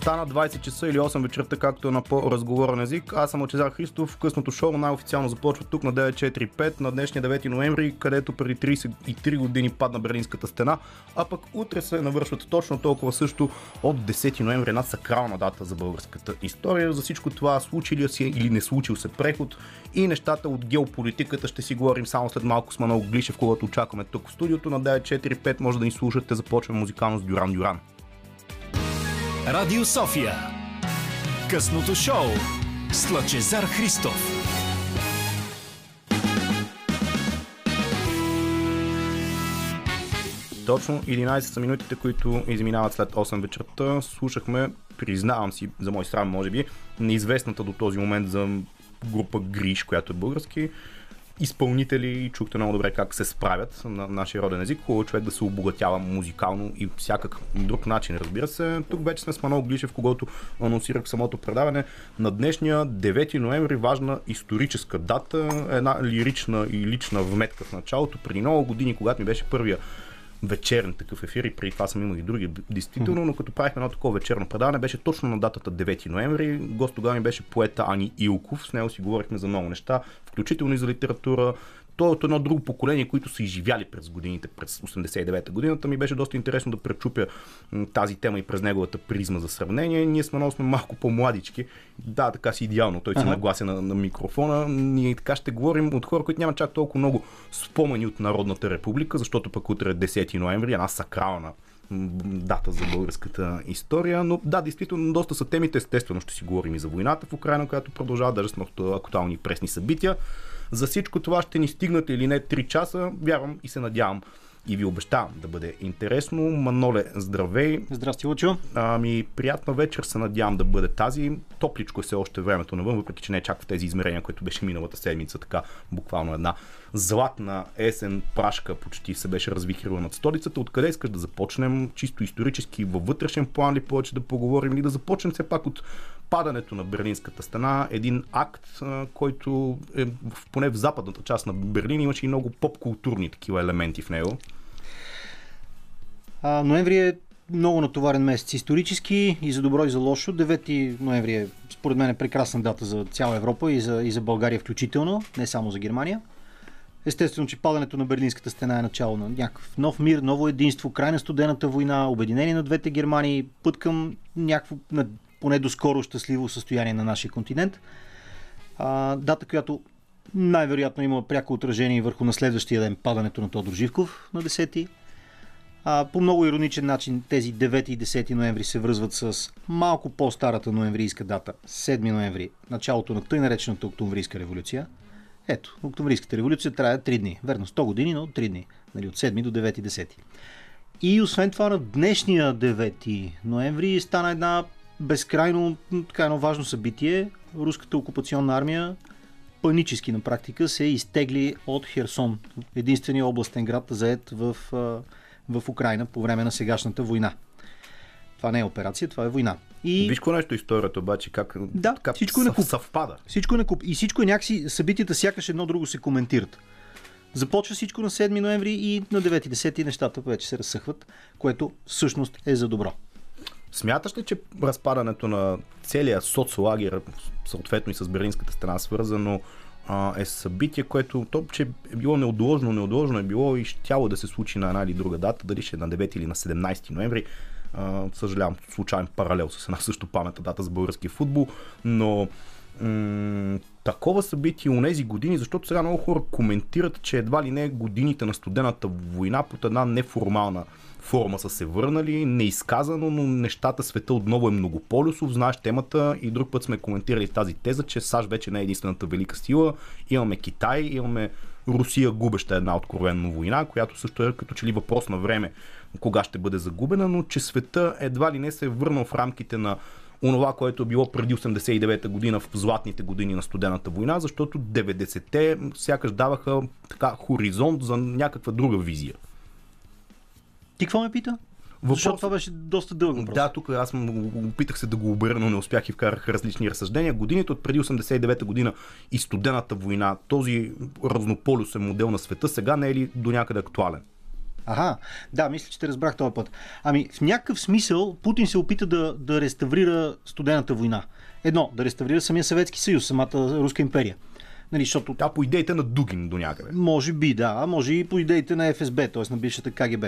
Стана 20 часа или 8 вечерта, както е на по-разговорен език. Аз съм Лъчезар Христов. Късното шоу най-официално започва тук на 9.45 на днешния 9 ноември, където преди 33 години падна Берлинската стена, а пък утре се навършват точно толкова също от 10 ноември, една сакрална дата за българската история. За всичко това случи ли си или не случил се преход и нещата от геополитиката ще си говорим само след малко с Манол Глишев, когато очакваме тук в студиото на 9.45. Може да ни слушате, започваме музикално с Дюран Дюран. Радио София. Късното шоу с Лъчезар Христов. Точно 11 са минутите, които изминават след 8 вечерта. Слушахме, признавам си, за мой срам може би, неизвестната до този момент за група Гриш, която е български изпълнители и чухте много добре как се справят на нашия роден език. Хубаво човек да се обогатява музикално и всякак друг начин, разбира се. Тук вече сме с Манол Глишев, когато анонсирах самото предаване. На днешния 9 ноември важна историческа дата, една лирична и лична вметка в началото. Преди много години, когато ми беше първия вечерен такъв ефир и преди това съм имал и други, действително, но като правихме едно такова вечерно предаване, беше точно на датата 9 ноември. Гост тогава ми беше поета Ани Илков, с него си говорихме за много неща, включително и за литература, той е от едно друго поколение, които са изживяли през годините, през 89-та годината. Ми беше доста интересно да пречупя тази тема и през неговата призма за сравнение. Ние сме много сме малко по-младички. Да, така си идеално. Той се ага. наглася на, на микрофона. Ние така ще говорим от хора, които нямат чак толкова много спомени от Народната република, защото пък утре е 10 ноември, една сакрална дата за българската история. Но да, действително, доста са темите. Естествено, ще си говорим и за войната в Украина, която продължава да сме актуални пресни събития. За всичко това ще ни стигнат или не 3 часа, вярвам и се надявам и ви обещавам да бъде интересно. Маноле, здравей! Здрасти, Лучо! Ами, приятна вечер се надявам да бъде тази. Топличко е все още времето навън, въпреки че не е чак в тези измерения, които беше миналата седмица, така буквално една златна есен прашка почти се беше развихрила над столицата. Откъде искаш да започнем? Чисто исторически във вътрешен план ли повече да поговорим или да започнем все пак от падането на Берлинската стена, един акт, който е поне в западната част на Берлин имаше и много поп-културни такива елементи в него. А, ноември е много натоварен месец исторически и за добро и за лошо. 9 ноември е според мен е прекрасна дата за цяла Европа и за, и за България включително, не само за Германия. Естествено, че падането на Берлинската стена е начало на някакъв нов мир, ново единство, край на студената война, обединение на двете Германии, път към някакво поне до скоро щастливо състояние на нашия континент. А, дата, която най-вероятно има пряко отражение върху на следващия ден падането на Тодор Живков на 10 а, по много ироничен начин тези 9 и 10 ноември се връзват с малко по-старата ноемврийска дата, 7 ноември, началото на тъй наречената Октомврийска революция. Ето, Октомврийската революция трае 3 дни. Верно, 100 години, но 3 дни. Нали, от 7 до 9 и 10. И освен това на днешния 9 ноември стана една безкрайно така едно важно събитие. Руската окупационна армия панически на практика се изтегли от Херсон, единствения областен град заед в, в Украина по време на сегашната война. Това не е операция, това е война. И... Виж какво нещо историята обаче, как, да, как всичко е съв, съвпада. Всичко е на куп. И всичко е някакси, събитията сякаш едно друго се коментират. Започва всичко на 7 ноември и на 9-10 нещата вече се разсъхват, което всъщност е за добро. Смяташ ли, че разпадането на целия соцлагер, съответно и с Берлинската страна, свързано е събитие, което то, че е било неотложно, неотложно е било и щяло да се случи на една или друга дата, дали ще е на 9 или на 17 ноември. Съжалявам, случайен паралел с една също паметна дата за български футбол, но м- такова събитие у нези години, защото сега много хора коментират, че едва ли не годините на студената война под една неформална форма са се върнали, неизказано, но нещата света отново е многополюсов, знаеш темата и друг път сме коментирали тази теза, че САЩ вече не е единствената велика сила, имаме Китай, имаме Русия губеща една откровенно война, която също е като че ли въпрос на време кога ще бъде загубена, но че света едва ли не се е върнал в рамките на онова, което е било преди 89-та година в златните години на студената война, защото 90-те сякаш даваха така хоризонт за някаква друга визия. Ти какво ме пита? Въпрос... Защото това беше доста дълъг въпрос. Да, тук аз опитах се да го обера, но не успях и вкарах различни разсъждения. Годините от преди 89-та година и студената война, този разнополюсен модел на света, сега не е ли до някъде актуален? Аха, да, мисля, че те разбрах този път. Ами, в някакъв смисъл Путин се опита да, да реставрира студената война. Едно, да реставрира самия Съветски съюз, самата Руска империя. Нали, защото Да, по идеите на Дугин до някъде. може би, да, а може и по идеите на ФСБ, т.е. на бившата КГБ.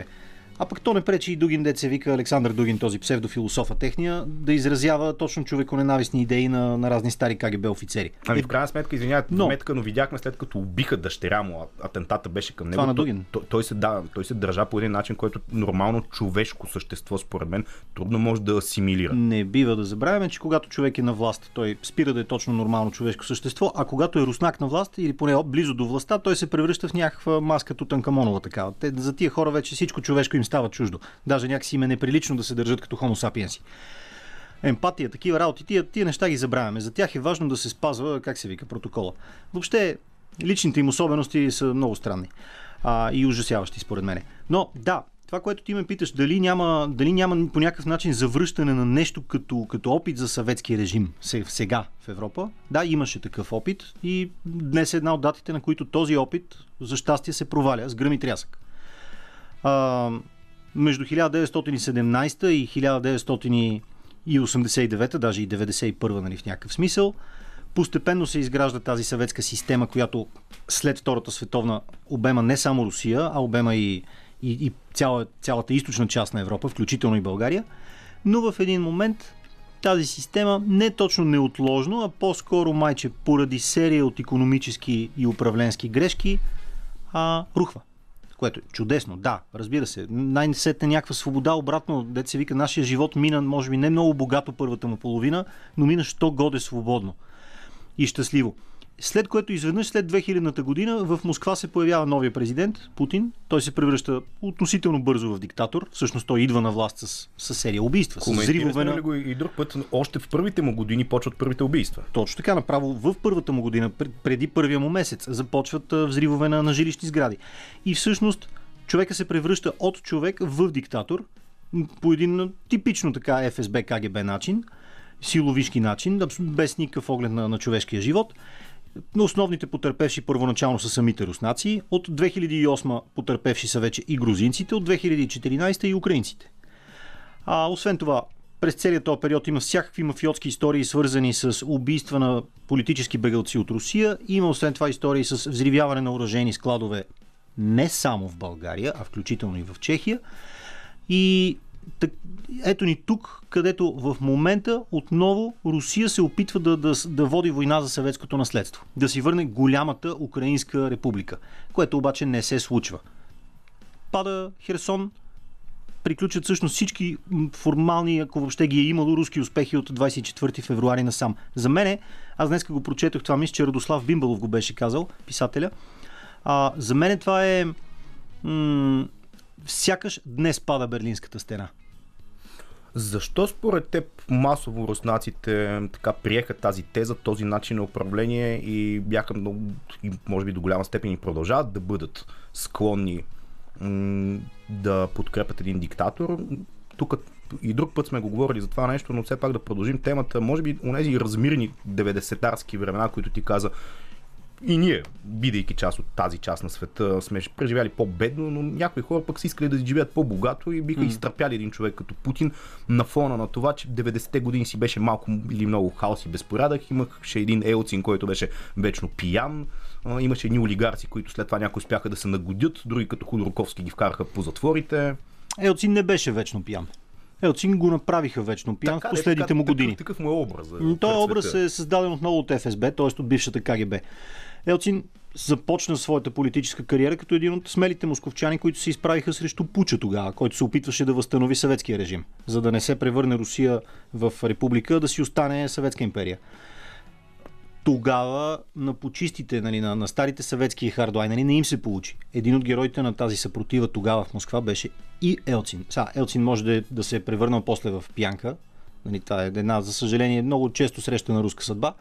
А пък то не пречи и Дугин, деца вика Александър Дугин, този псевдофилософа техния, да изразява точно човеконенавистни идеи на, на разни стари КГБ офицери. Ами в крайна сметка, извинявайте, Но- сметка, но видяхме след като убиха дъщеря му, а атентата беше към него. Това на Дугин. Той, той, се, да, той се държа по един начин, който нормално човешко същество, според мен, трудно може да асимилира. Не бива да забравяме, че когато човек е на власт, той спира да е точно нормално човешко същество, а когато е руснак на власт или поне близо до властта, той се превръща в някаква маска Тутанкамонова такава. Те, за тия хора вече всичко човешко им става чуждо. Даже някакси им е неприлично да се държат като хомо сапиенси. Емпатия, такива работи, тия, тия неща ги забравяме. За тях е важно да се спазва, как се вика, протокола. Въобще, личните им особености са много странни а, и ужасяващи, според мен. Но, да, това, което ти ме питаш, дали няма, дали няма по някакъв начин завръщане на нещо като, като опит за съветски режим се- сега в Европа. Да, имаше такъв опит и днес е една от датите, на които този опит, за щастие, се проваля с гръм и трясък. А, между 1917 и 1989, даже и 91, нали, в някакъв смисъл, постепенно се изгражда тази съветска система, която след Втората световна обема не само Русия, а обема и, и, и цяла, цялата източна част на Европа, включително и България. Но в един момент тази система не точно неотложно, а по-скоро майче поради серия от економически и управленски грешки а, рухва. Което е чудесно, да, разбира се. Най-сетне някаква свобода, обратно, дете се вика, нашия живот мина, може би не много богато първата му половина, но мина що годе свободно и щастливо. След което изведнъж след 2000-та година в Москва се появява новия президент Путин. Той се превръща относително бързо в диктатор. Всъщност той идва на власт с, с серия убийства, с взривове на... го и друг път, още в първите му години почват първите убийства. Точно така, направо в първата му година, пред- преди първия му месец, започват взривове на, на жилищни сгради. И всъщност човека се превръща от човек в диктатор по един типично така ФСБ КГБ начин, силовишки начин, без никакъв оглед на, на човешкия живот. Но основните потърпевши първоначално са самите руснаци. От 2008 потърпевши са вече и грузинците, от 2014 и украинците. А освен това, през целият този период има всякакви мафиотски истории, свързани с убийства на политически бегалци от Русия. Има освен това истории с взривяване на оръжейни складове не само в България, а включително и в Чехия. И так, ето ни тук, където в момента отново Русия се опитва да, да, да води война за съветското наследство. Да си върне голямата Украинска република, което обаче не се случва. Пада Херсон, приключат всъщност всички формални, ако въобще ги е имало, руски успехи от 24 февруари насам. За мене, аз днес го прочетох, това мисля, че Радослав Бимбалов го беше казал, писателя. А, за мен това е м- сякаш днес пада Берлинската стена. Защо според теб масово руснаците така приеха тази теза, този начин на управление и бяха много, може би до голяма степен и продължават да бъдат склонни м- да подкрепят един диктатор? Тук и друг път сме го говорили за това нещо, но все пак да продължим темата. Може би онези размирни 90-тарски времена, които ти каза, и ние, бидейки част от тази част на света, сме преживяли по-бедно, но някои хора пък са искали да живеят по-богато и биха mm. изтърпяли един човек като Путин на фона на това, че 90-те години си беше малко или много хаос и безпорядък. Имаше един Елцин, който беше вечно пиян. Имаше едни олигарци, които след това някои успяха да се нагодят, други като Ходорковски ги вкараха по затворите. Елцин не беше вечно пиян. Елцин го направиха вечно пиян в де, последните така, му години. Такъв, такъв му е образ. Той образ е създаден отново от ФСБ, т.е. от бившата КГБ. Елцин започна своята политическа кариера като един от смелите московчани, които се изправиха срещу Пуча тогава, който се опитваше да възстанови съветския режим, за да не се превърне Русия в република, да си остане съветска империя. Тогава на почистите, нали, на, на старите съветски хардлайнери не им се получи. Един от героите на тази съпротива тогава в Москва беше и Елцин. Сега, Елцин може да, е- да се е превърнал после в пянка, Нали, това е една, за съжаление, много често срещана руска съдба.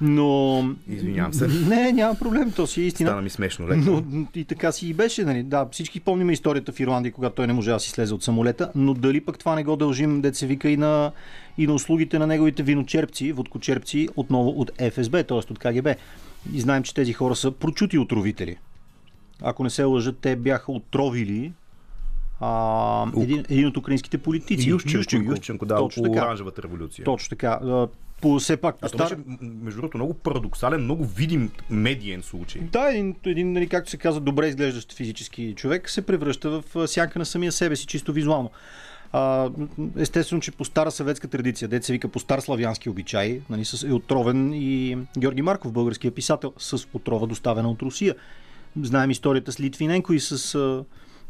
Но... Извинявам се. Не, няма проблем, то си е истина. Стана ми смешно леко. Но и така си и беше. Нали? Да, всички помним историята в Ирландия, когато той не можа да си слезе от самолета, но дали пък това не го дължим, се вика и на, и на услугите на неговите виночерпци, водкочерпци, отново от ФСБ, т.е. от КГБ. И знаем, че тези хора са прочути отровители. Ако не се лъжат, те бяха отровили А, един, един от украинските политици. Ющенко, Ющенко, да, точно около така. оранжевата революция. Точно така. По, все пак, А стар... беше, между другото, много парадоксален, много видим медиен случай. Да, един, един нали, както се казва, добре изглеждащ физически човек се превръща в сянка на самия себе си, чисто визуално. А, естествено, че по стара съветска традиция, дет се вика по стар славянски обичай, нали, с, е отровен и Георги Марков, българския писател, с отрова доставена от Русия. Знаем историята с Литвиненко и с...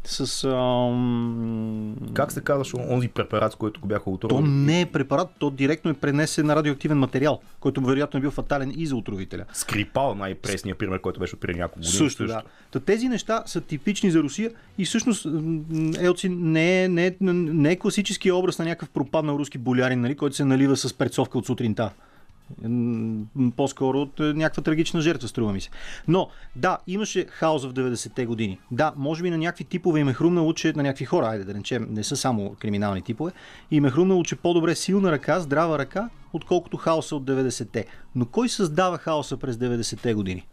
С ам... Как се казваше онзи препарат, който го бяха То отровили? не е препарат, то директно е пренесен на радиоактивен материал, който вероятно е бил фатален и за отровителя. Скрипал, най-пресният пример, който беше от преди няколко години. Също, да. Та тези неща са типични за Русия и всъщност м, Елци не е, не е, не е класическия образ на някакъв пропаднал руски болярин, нали, който се налива с перцовка от сутринта. По-скоро от е, някаква трагична жертва, струва ми се. Но, да, имаше хаос в 90-те години. Да, може би на някакви типове им е хрумнало, че на някакви хора, айде да речем, не са само криминални типове, им е хрумнало, че по-добре силна ръка, здрава ръка, отколкото хаоса от 90-те. Но кой създава хаоса през 90-те години?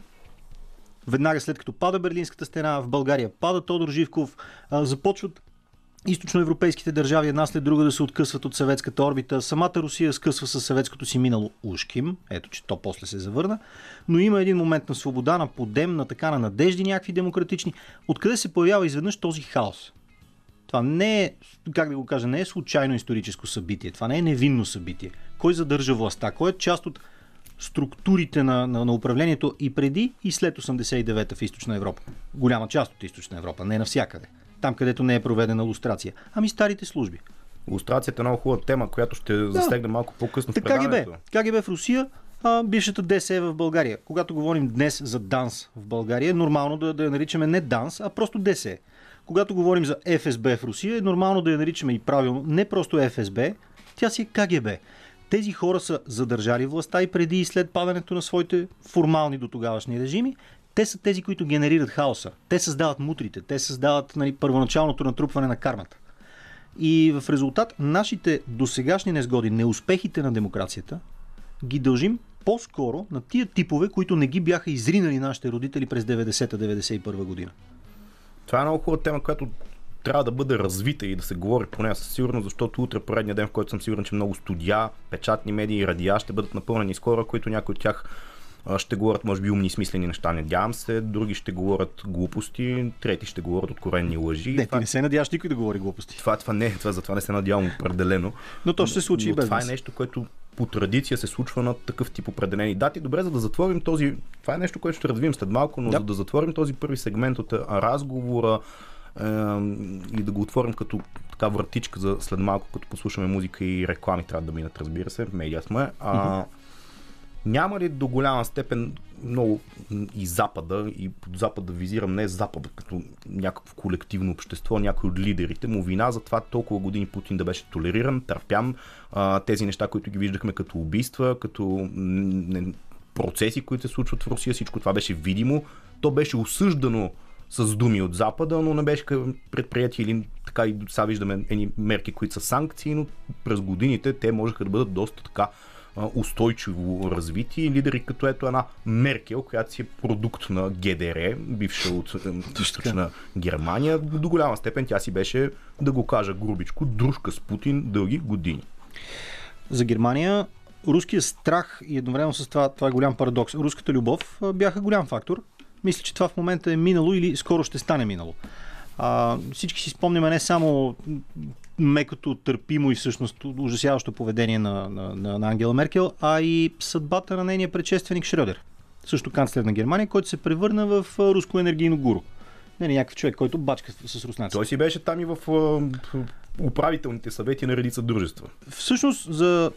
веднага след като пада Берлинската стена, в България пада Тодор Живков, започват източноевропейските държави една след друга да се откъсват от съветската орбита. Самата Русия скъсва със съветското си минало ушким, ето че то после се завърна, но има един момент на свобода, на подем, на така на надежди някакви демократични. Откъде се появява изведнъж този хаос? Това не е, как да го кажа, не е случайно историческо събитие. Това не е невинно събитие. Кой задържа властта? Кой е част от структурите на, на, на управлението и преди и след 89-та в Източна Европа? Голяма част от Източна Европа, не навсякъде. Там, където не е проведена лустрация. Ами старите служби. Лустрацията е много хубава тема, която ще засегна малко по-късно Така КГБ. КГБ в Русия, а, бившата ДСЕ в България. Когато говорим днес за ДАНС в България, е нормално да, да я наричаме не ДАНС, а просто ДСЕ. Когато говорим за ФСБ в Русия, е нормално да я наричаме и правилно не просто ФСБ, тя си е КГБ. Тези хора са задържали властта и преди и след падането на своите формални до тогавашни режими. Те са тези, които генерират хаоса. Те създават мутрите, те създават нали, първоначалното натрупване на кармата. И в резултат нашите досегашни незгоди, неуспехите на демокрацията, ги дължим по-скоро на тия типове, които не ги бяха изринали нашите родители през 90-91 година. Това е много хубава тема, която трябва да бъде развита и да се говори по нея със сигурност, защото утре поредния ден, в който съм сигурен, че много студия, печатни медии и радиа ще бъдат напълнени с хора, които някои от тях ще говорят, може би, умни и смислени неща, надявам се, други ще говорят глупости, трети ще говорят откровенни лъжи. Не, ти това, не се надяваш никой да говори глупости. това, това не това, затова не се надявам определено. Но то ще се случи и Но без това е нещо, което по традиция се случва на такъв тип определени дати. Добре, за да затворим този... Това е нещо, което ще развием след малко, но Да. за да затворим този първи сегмент от разговора и да го отворим като така вратичка за след малко, като послушаме музика и реклами трябва да минат, разбира се, медиа сме. А, няма ли до голяма степен много и Запада, и под Запада визирам не Запада като някакво колективно общество, някой от лидерите му вина за това толкова години Путин да беше толериран, търпян, тези неща, които ги виждахме като убийства, като процеси, които се случват в Русия, всичко това беше видимо, то беше осъждано с думи от Запада, но не беше предприяти или така и сега виждаме едни мерки, които са санкции, но през годините те можеха да бъдат доста така устойчиво развити и лидери като ето една Меркел, която си е продукт на ГДР, бивша от източна Германия. До голяма степен тя си беше, да го кажа грубичко, дружка с Путин дълги години. За Германия руският страх и едновременно с това, това е голям парадокс. Руската любов бяха голям фактор. Мисля, че това в момента е минало или скоро ще стане минало. А, всички си спомняме не само мекото, търпимо и всъщност ужасяващо поведение на, на, на, на Ангела Меркел, а и съдбата на нейния предшественик Шрёдер. Също канцлер на Германия, който се превърна в руско енергийно гуру. Не, не някакъв човек, който бачка с руснаци. Той си беше там и в управителните съвети на редица дружества. Всъщност за,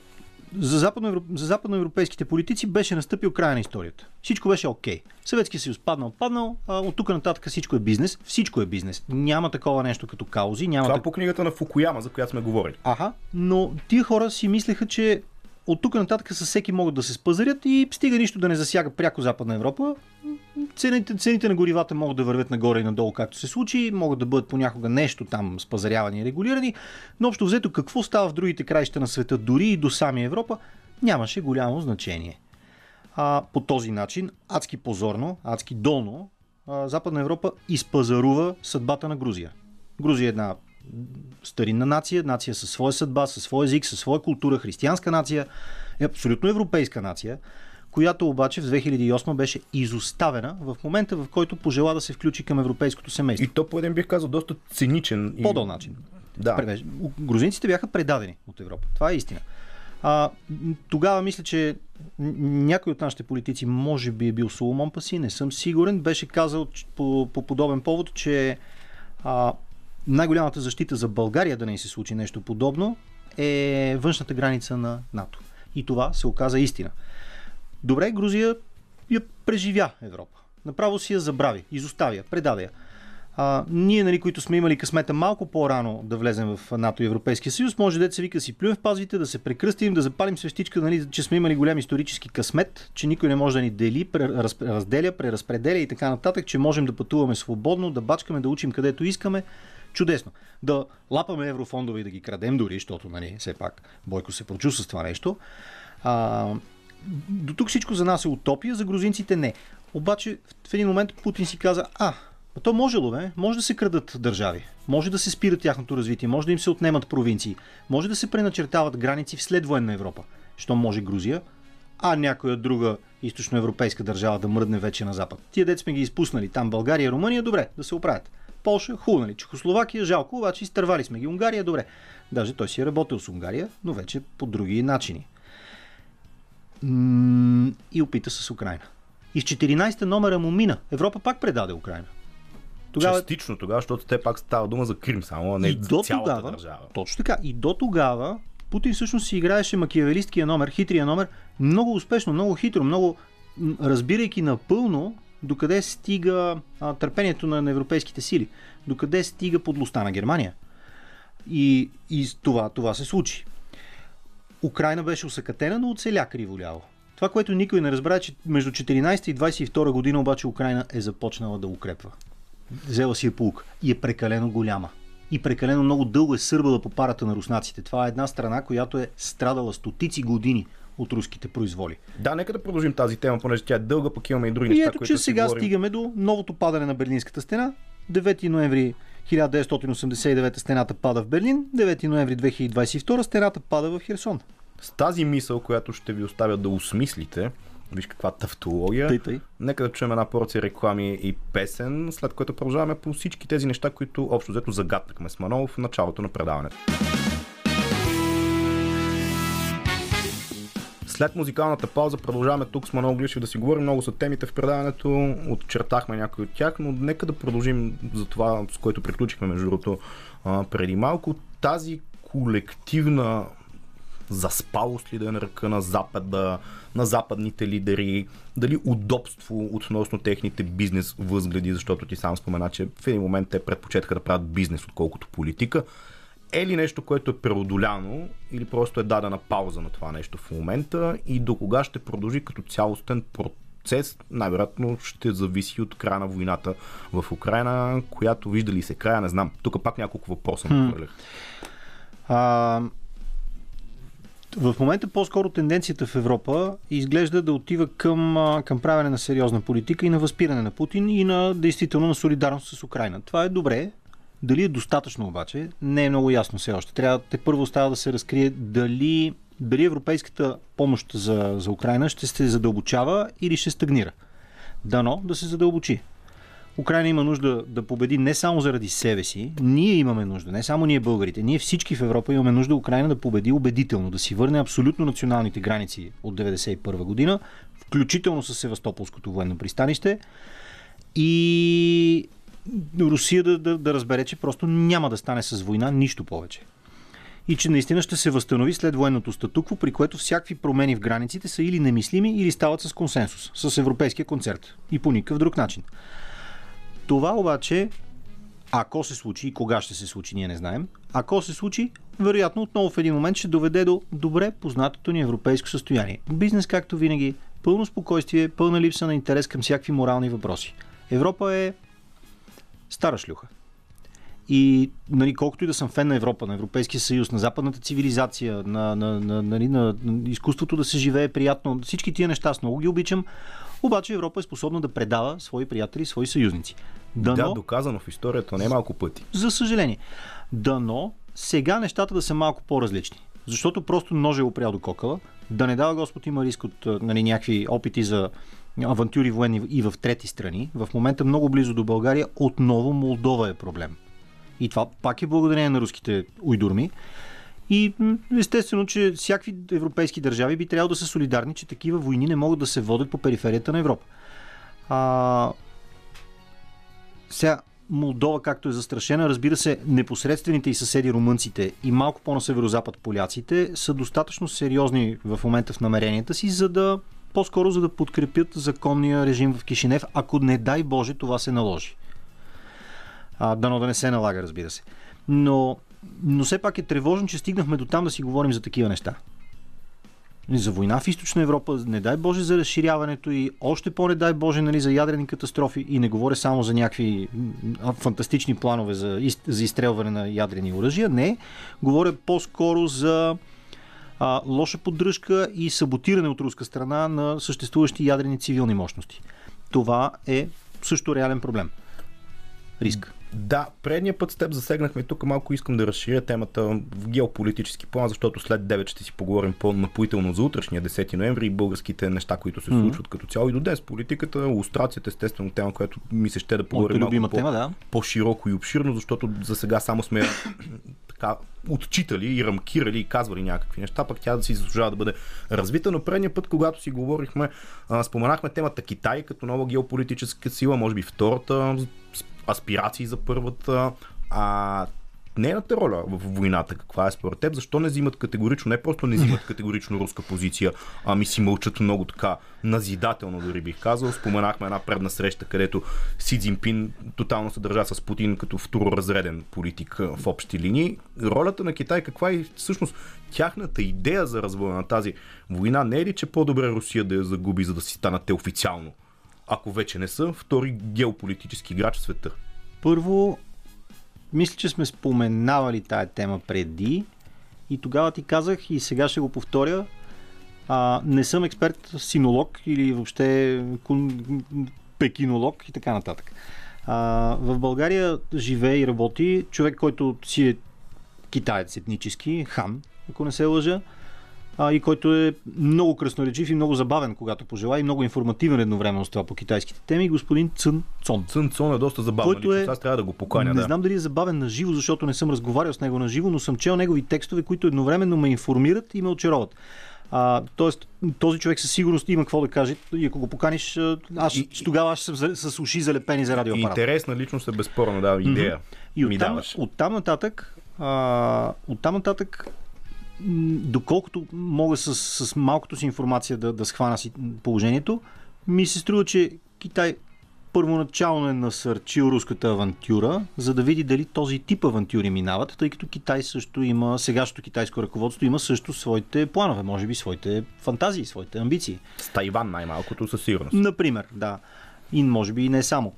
за, западноевро... за западноевропейските политици беше настъпил края на историята. Всичко беше окей. Okay. Съветския съюз паднал, паднал, а от тук нататък всичко е бизнес. Всичко е бизнес. Няма такова нещо като каузи. Няма Това так... по книгата на Фукуяма, за която сме говорили. Аха, но тия хора си мислеха, че от тук нататък със всеки могат да се спазарят и стига нищо да не засяга пряко Западна Европа. Цените, цените на горивата могат да вървят нагоре и надолу, както се случи, могат да бъдат понякога нещо там спазарявани и регулирани, но общо взето какво става в другите краища на света, дори и до самия Европа, нямаше голямо значение. А, по този начин, адски позорно, адски долно, а, Западна Европа изпазарува съдбата на Грузия. Грузия е една старинна нация, нация със своя съдба, със своя език, със своя култура, християнска нация, е абсолютно европейска нация, която обаче в 2008 беше изоставена в момента, в който пожела да се включи към европейското семейство. И то по един бих казал доста циничен. И... По-дол начин. Да. Грузинците бяха предадени от Европа. Това е истина. А, тогава мисля, че някой от нашите политици, може би е бил Соломон Паси, не съм сигурен, беше казал по, по подобен повод, че а, най-голямата защита за България да не се случи нещо подобно е външната граница на НАТО. И това се оказа истина. Добре, Грузия я преживя Европа. Направо си я забрави, изоставя, предаде я. А, ние, нали, които сме имали късмета малко по-рано да влезем в НАТО и Европейския съюз, може да се вика си плюем в пазвите, да се прекръстим, да запалим свещичка, нали, че сме имали голям исторически късмет, че никой не може да ни дели, разделя, преразпределя и така нататък, че можем да пътуваме свободно, да бачкаме, да учим където искаме. Чудесно. Да лапаме еврофондове и да ги крадем дори, защото, нали, все пак Бойко се прочувства с това нещо. А, до тук всичко за нас е утопия, за грузинците не. Обаче в един момент Путин си каза, а, то може ли? Може да се крадат държави. Може да се спират тяхното развитие. Може да им се отнемат провинции. Може да се преначертават граници в следвоенна Европа. Що може Грузия, а някоя друга източноевропейска държава да мръдне вече на запад. Тия дет сме ги изпуснали. Там България и Румъния, добре, да се оправят. Полша, хубаво, нали? Чехословакия, жалко, обаче изтървали сме ги. Унгария, добре. Даже той си е работил с Унгария, но вече по други начини. И опита с Украина. И в 14-та номера му мина. Европа пак предаде Украина. Тогава... Частично тогава, защото те пак става дума за Крим само, не и до цялата тогава, държава. Точно така. И до тогава Путин всъщност си играеше макиавелисткия номер, хитрия номер, много успешно, много хитро, много разбирайки напълно докъде стига а, търпението на, на европейските сили, докъде стига подлостта на Германия. И, и това, това се случи. Украина беше усъкатена, но оцеля криволяво. Това, което никой не разбра, е, че между 14 и 22 година обаче Украина е започнала да укрепва. Взела си е полук и е прекалено голяма. И прекалено много дълго е сърбала по парата на руснаците. Това е една страна, която е страдала стотици години от руските произволи. Да, нека да продължим тази тема, понеже тя е дълга, пък имаме и други и неща, ето, които че сега говорим. стигаме до новото падане на Берлинската стена. 9 ноември 1989 стената пада в Берлин, 9 ноември 2022 стената пада в Херсон. С тази мисъл, която ще ви оставя да осмислите, Виж каква тавтология. Тъй, тъй. Нека да чуем една порция реклами и песен, след което продължаваме по всички тези неща, които общо взето загаднахме с Манолов в началото на предаването. След музикалната пауза продължаваме тук с Манол Глишев да си говорим. Много са темите в предаването, отчертахме някои от тях, но нека да продължим за това, с което приключихме между другото преди малко. Тази колективна заспалост ли да е на ръка на Запада, на западните лидери, дали удобство относно техните бизнес възгледи, защото ти сам спомена, че в един момент те предпочетаха да правят бизнес, отколкото политика. Е ли нещо, което е преодоляно или просто е дадена пауза на това нещо в момента и до кога ще продължи като цялостен процес, най-вероятно ще зависи от края на войната в Украина, която вижда ли се края, не знам. Тук пак няколко въпроса. А, в момента по-скоро тенденцията в Европа изглежда да отива към, към правене на сериозна политика и на възпиране на Путин и на действително на солидарност с Украина. Това е добре. Дали е достатъчно обаче, не е много ясно все още. Трябва те първо остава да се разкрие дали, дали европейската помощ за, за Украина ще се задълбочава или ще стагнира. Дано да се задълбочи. Украина има нужда да победи не само заради себе си, ние имаме нужда, не само ние българите, ние всички в Европа имаме нужда Украина да победи убедително, да си върне абсолютно националните граници от 1991 година, включително с Севастополското военно пристанище и Русия да, да, да разбере, че просто няма да стане с война нищо повече. И че наистина ще се възстанови след военното статукво, при което всякакви промени в границите са или немислими, или стават с консенсус, с европейския концерт. И по никакъв друг начин. Това обаче, ако се случи и кога ще се случи, ние не знаем, ако се случи, вероятно отново в един момент ще доведе до добре познатото ни европейско състояние. Бизнес, както винаги, пълно спокойствие, пълна липса на интерес към всякакви морални въпроси. Европа е стара шлюха. И нали, колкото и да съм фен на Европа, на Европейския съюз, на западната цивилизация, на, на, на, на, на, на изкуството да се живее приятно, всички тия неща аз много ги обичам, обаче Европа е способна да предава свои приятели, свои съюзници. Дано, Да, доказано в историята не малко пъти. за съжаление. Дано сега нещата да са малко по-различни. Защото просто ножа е опрял до кокала. Да не дава Господ има риск от нали, някакви опити за авантюри военни и в трети страни. В момента много близо до България отново Молдова е проблем. И това пак е благодарение на руските уйдурми. И естествено, че всякакви европейски държави би трябвало да са солидарни, че такива войни не могат да се водят по периферията на Европа. А, сега, Молдова, както е застрашена, разбира се, непосредствените и съседи румънците и малко по-на северозапад поляците са достатъчно сериозни в момента в намеренията си, за да по-скоро за да подкрепят законния режим в Кишинев, ако не дай Боже това се наложи. А, дано да не се налага, разбира се. Но, но все пак е тревожно, че стигнахме до там да си говорим за такива неща. За война в източна Европа, не дай Боже за разширяването и още по-не дай Боже нали, за ядрени катастрофи и не говоря само за някакви фантастични планове за, за изстрелване на ядрени оръжия. Не, говоря по-скоро за а, лоша поддръжка и саботиране от руска страна на съществуващи ядрени цивилни мощности. Това е също реален проблем. Риск. Да, предния път с теб засегнахме тук малко искам да разширя темата в геополитически план, защото след 9 ще си поговорим по-напоително за утрешния 10 ноември и българските неща, които се случват като цяло и до днес. Политиката, лустрацията, естествено тема, която ми се ще да поговорим малко по- тема, да. по-широко и обширно, защото за сега само сме така отчитали и рамкирали и казвали някакви неща, пък тя да си заслужава да бъде развита. Но предния път, когато си говорихме, споменахме темата Китай като нова геополитическа сила, може би втората, аспирации за първата. А нейната роля в войната, каква е според теб? Защо не взимат категорично, не просто не взимат категорично руска позиция, ами си мълчат много така назидателно, дори бих казал. Споменахме една предна среща, където Си Цзинпин тотално се държа с Путин като второразреден политик в общи линии. Ролята на Китай каква е всъщност тяхната идея за развоя на тази война? Не е ли, че по-добре Русия да я загуби, за да си станат те официално? Ако вече не са втори геополитически играч в света. Първо, мисля, че сме споменавали тая тема преди и тогава ти казах и сега ще го повторя. А, не съм експерт синолог или въобще пекинолог и така нататък. А, в България живее и работи човек, който си е китаец етнически, хан, ако не се лъжа, а, и който е много красноречив и много забавен, когато пожела и много информативен едновременно с това по китайските теми, господин Цън Цон. Цън Цон е доста забавен. Който е- Аз трябва да го поканя. не да. знам дали е забавен на живо, защото не съм разговарял с него на живо, но съм чел негови текстове, които едновременно ме информират и ме очароват. А, тоест, този човек със сигурност има какво да каже и ако го поканиш, аз И- и, тогава аз съм за- с уши залепени за радиоапарат. Интересна личност е безспорно, да, идея. И ми оттам, оттам нататък, а, оттам нататък доколкото мога с, с малкото си информация да, да схвана си положението, ми се струва, че Китай първоначално е насърчил руската авантюра, за да види дали този тип авантюри минават, тъй като Китай също има, сегашното китайско ръководство има също своите планове, може би своите фантазии, своите амбиции. С Тайван най-малкото със сигурност. Например, да. И може би и не само.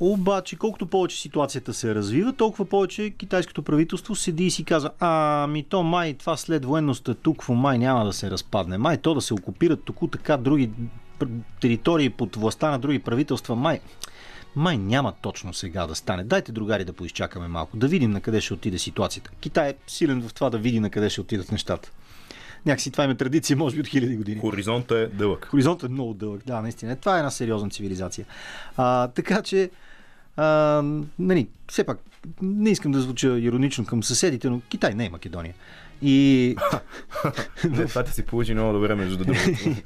Обаче, колкото повече ситуацията се развива, толкова повече китайското правителство седи и си казва, а, ми то май това след военно статукво май няма да се разпадне. Май то да се окупират току така други територии под властта на други правителства, май. Май няма точно сега да стане. Дайте, другари, да поизчакаме малко, да видим на къде ще отиде ситуацията. Китай е силен в това да види на къде ще отидат нещата. Някакси това има традиция, може би от хиляди години. Хоризонтът е дълъг. Хоризонтът е много дълъг, да, наистина. Това е една сериозна цивилизация. А, така че, а, нали, все пак, не искам да звуча иронично към съседите, но Китай не е Македония. И, това ти се получи много добре, между другото.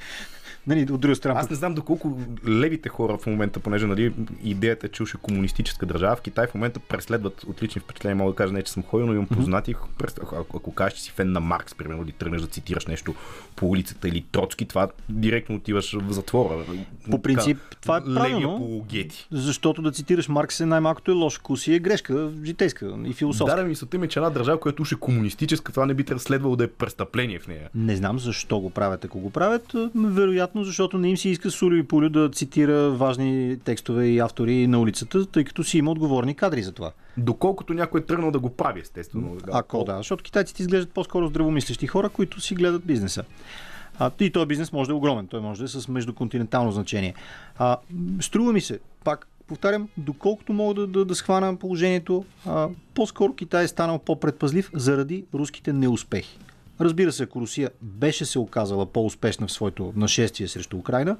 нали, от друга страна, Аз не знам доколко левите хора в момента, понеже нали, идеята е, че уж е комунистическа държава, в Китай в момента преследват отлични впечатления. Мога да кажа, не че съм ходил, но имам познати. През- Ако, ако кажеш, че си фен на Маркс, примерно, или тръгнеш да цитираш нещо по улицата или Троцки, това директно отиваш в затвора. По принцип, това е правилно. апологети. защото да цитираш Маркс е най-малкото е лош вкус и е грешка, житейска и философска. Да, да, мисълта ми, че една държава, която уж е комунистическа, това не би следвало да е престъпление в нея. Не знам защо го правят, ако го правят. м, Вероятно, защото не им си иска Сулю и Пулю да цитира важни текстове и автори на улицата, тъй като си има отговорни кадри за това. Доколкото някой е тръгнал да го прави, естествено. Ако да, защото китайците изглеждат по-скоро здравомислещи хора, които си гледат бизнеса. А, и този бизнес може да е огромен, той може да е с междуконтинентално значение. А, струва ми се, пак повтарям, доколкото мога да, да, да схвана положението, а, по-скоро Китай е станал по-предпазлив заради руските неуспехи. Разбира се, ако Русия беше се оказала по-успешна в своето нашествие срещу Украина,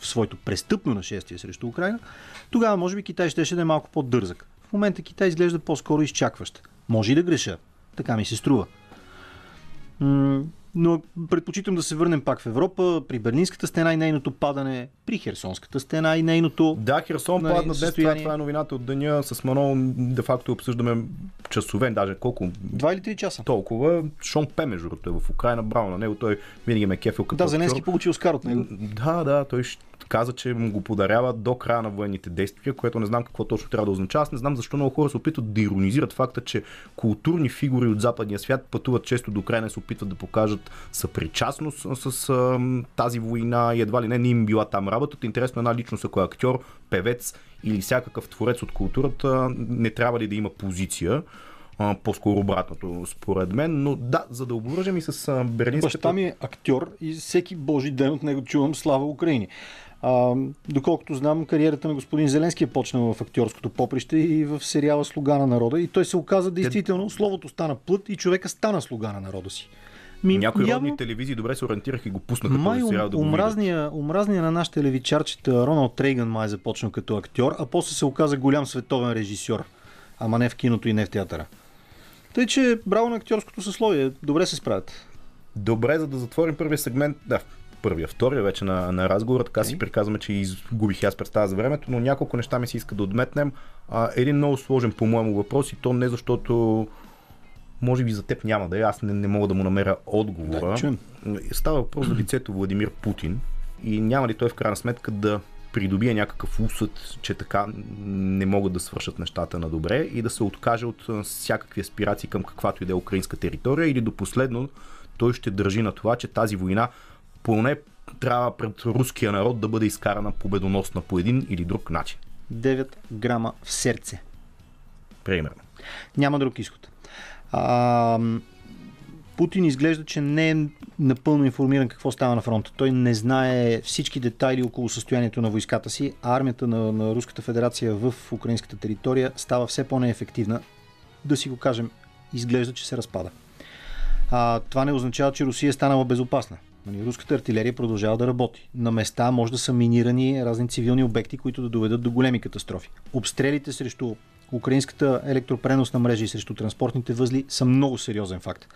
в своето престъпно нашествие срещу Украина, тогава може би Китай щеше да е малко по-дързък. В момента Китай изглежда по-скоро изчакващ. Може и да греша. Така ми се струва. Но предпочитам да се върнем пак в Европа, при Берлинската стена и нейното падане, при Херсонската стена и нейното... Да, Херсон Нали, падна днес, това, това е новината от деня. С Манол де факто обсъждаме часове, даже колко Два или три часа. толкова. Шон Пе, между другото, е в Украина, браво на него. Той винаги ме е кефил като Да, Зеленски получи Оскар от него. Да, да, той ще каза, че му го подарява до края на военните действия, което не знам какво точно трябва да означава. Аз не знам защо много хора се опитват да иронизират факта, че културни фигури от западния свят пътуват често до Украина и се опитват да покажат съпричастност с, с тази война и едва ли не, не им била там работата. Интересно една личност, ако е актьор, певец или всякакъв творец от културата, не трябва ли да има позиция. По-скоро обратното, според мен. Но да, за да обвържем и с берлинската... Баща ми е актьор и всеки божи ден от него чувам слава Украини. А, доколкото знам, кариерата на господин Зеленски е почнала в актьорското поприще и в сериала Слуга на народа. И той се оказа действително, словото стана плът и човека стана слуга на народа си. Ми, Някои явно- родни телевизии добре се ориентираха и го пуснаха Май този сериал да го омразния, омразния на нашите левичарчета Роналд Рейган май започна като актьор, а после се оказа голям световен режисьор. Ама не в киното и не в театъра. Тъй, че браво на актьорското съсловие. Добре се справят. Добре, за да затворим първия сегмент, да, първия, втория вече на, на разговора, така си приказваме, че изгубих аз представа за времето, но няколко неща ми се иска да отметнем. А, един много сложен по-моему въпрос и то не защото може би за теб няма да е, аз не, не мога да му намеря отговора. Да, чуем. Става въпрос за лицето Владимир Путин и няма ли той в крайна сметка да придобие някакъв усъд, че така не могат да свършат нещата на добре и да се откаже от всякакви аспирации към каквато и да е украинска територия или до последно той ще държи на това, че тази война поне трябва пред руския народ да бъде изкарана победоносна по един или друг начин. 9 грама в сърце. Примерно. Няма друг изход. А, Путин изглежда, че не е напълно информиран какво става на фронта. Той не знае всички детайли около състоянието на войската си, а армията на, на Руската федерация в украинската територия става все по-неефективна. Да си го кажем, изглежда, че се разпада. А, това не означава, че Русия е станала безопасна. Нали, Руската артилерия продължава да работи. На места може да са минирани разни цивилни обекти, които да доведат до големи катастрофи. Обстрелите срещу украинската електропреносна мрежа и срещу транспортните възли са много сериозен факт,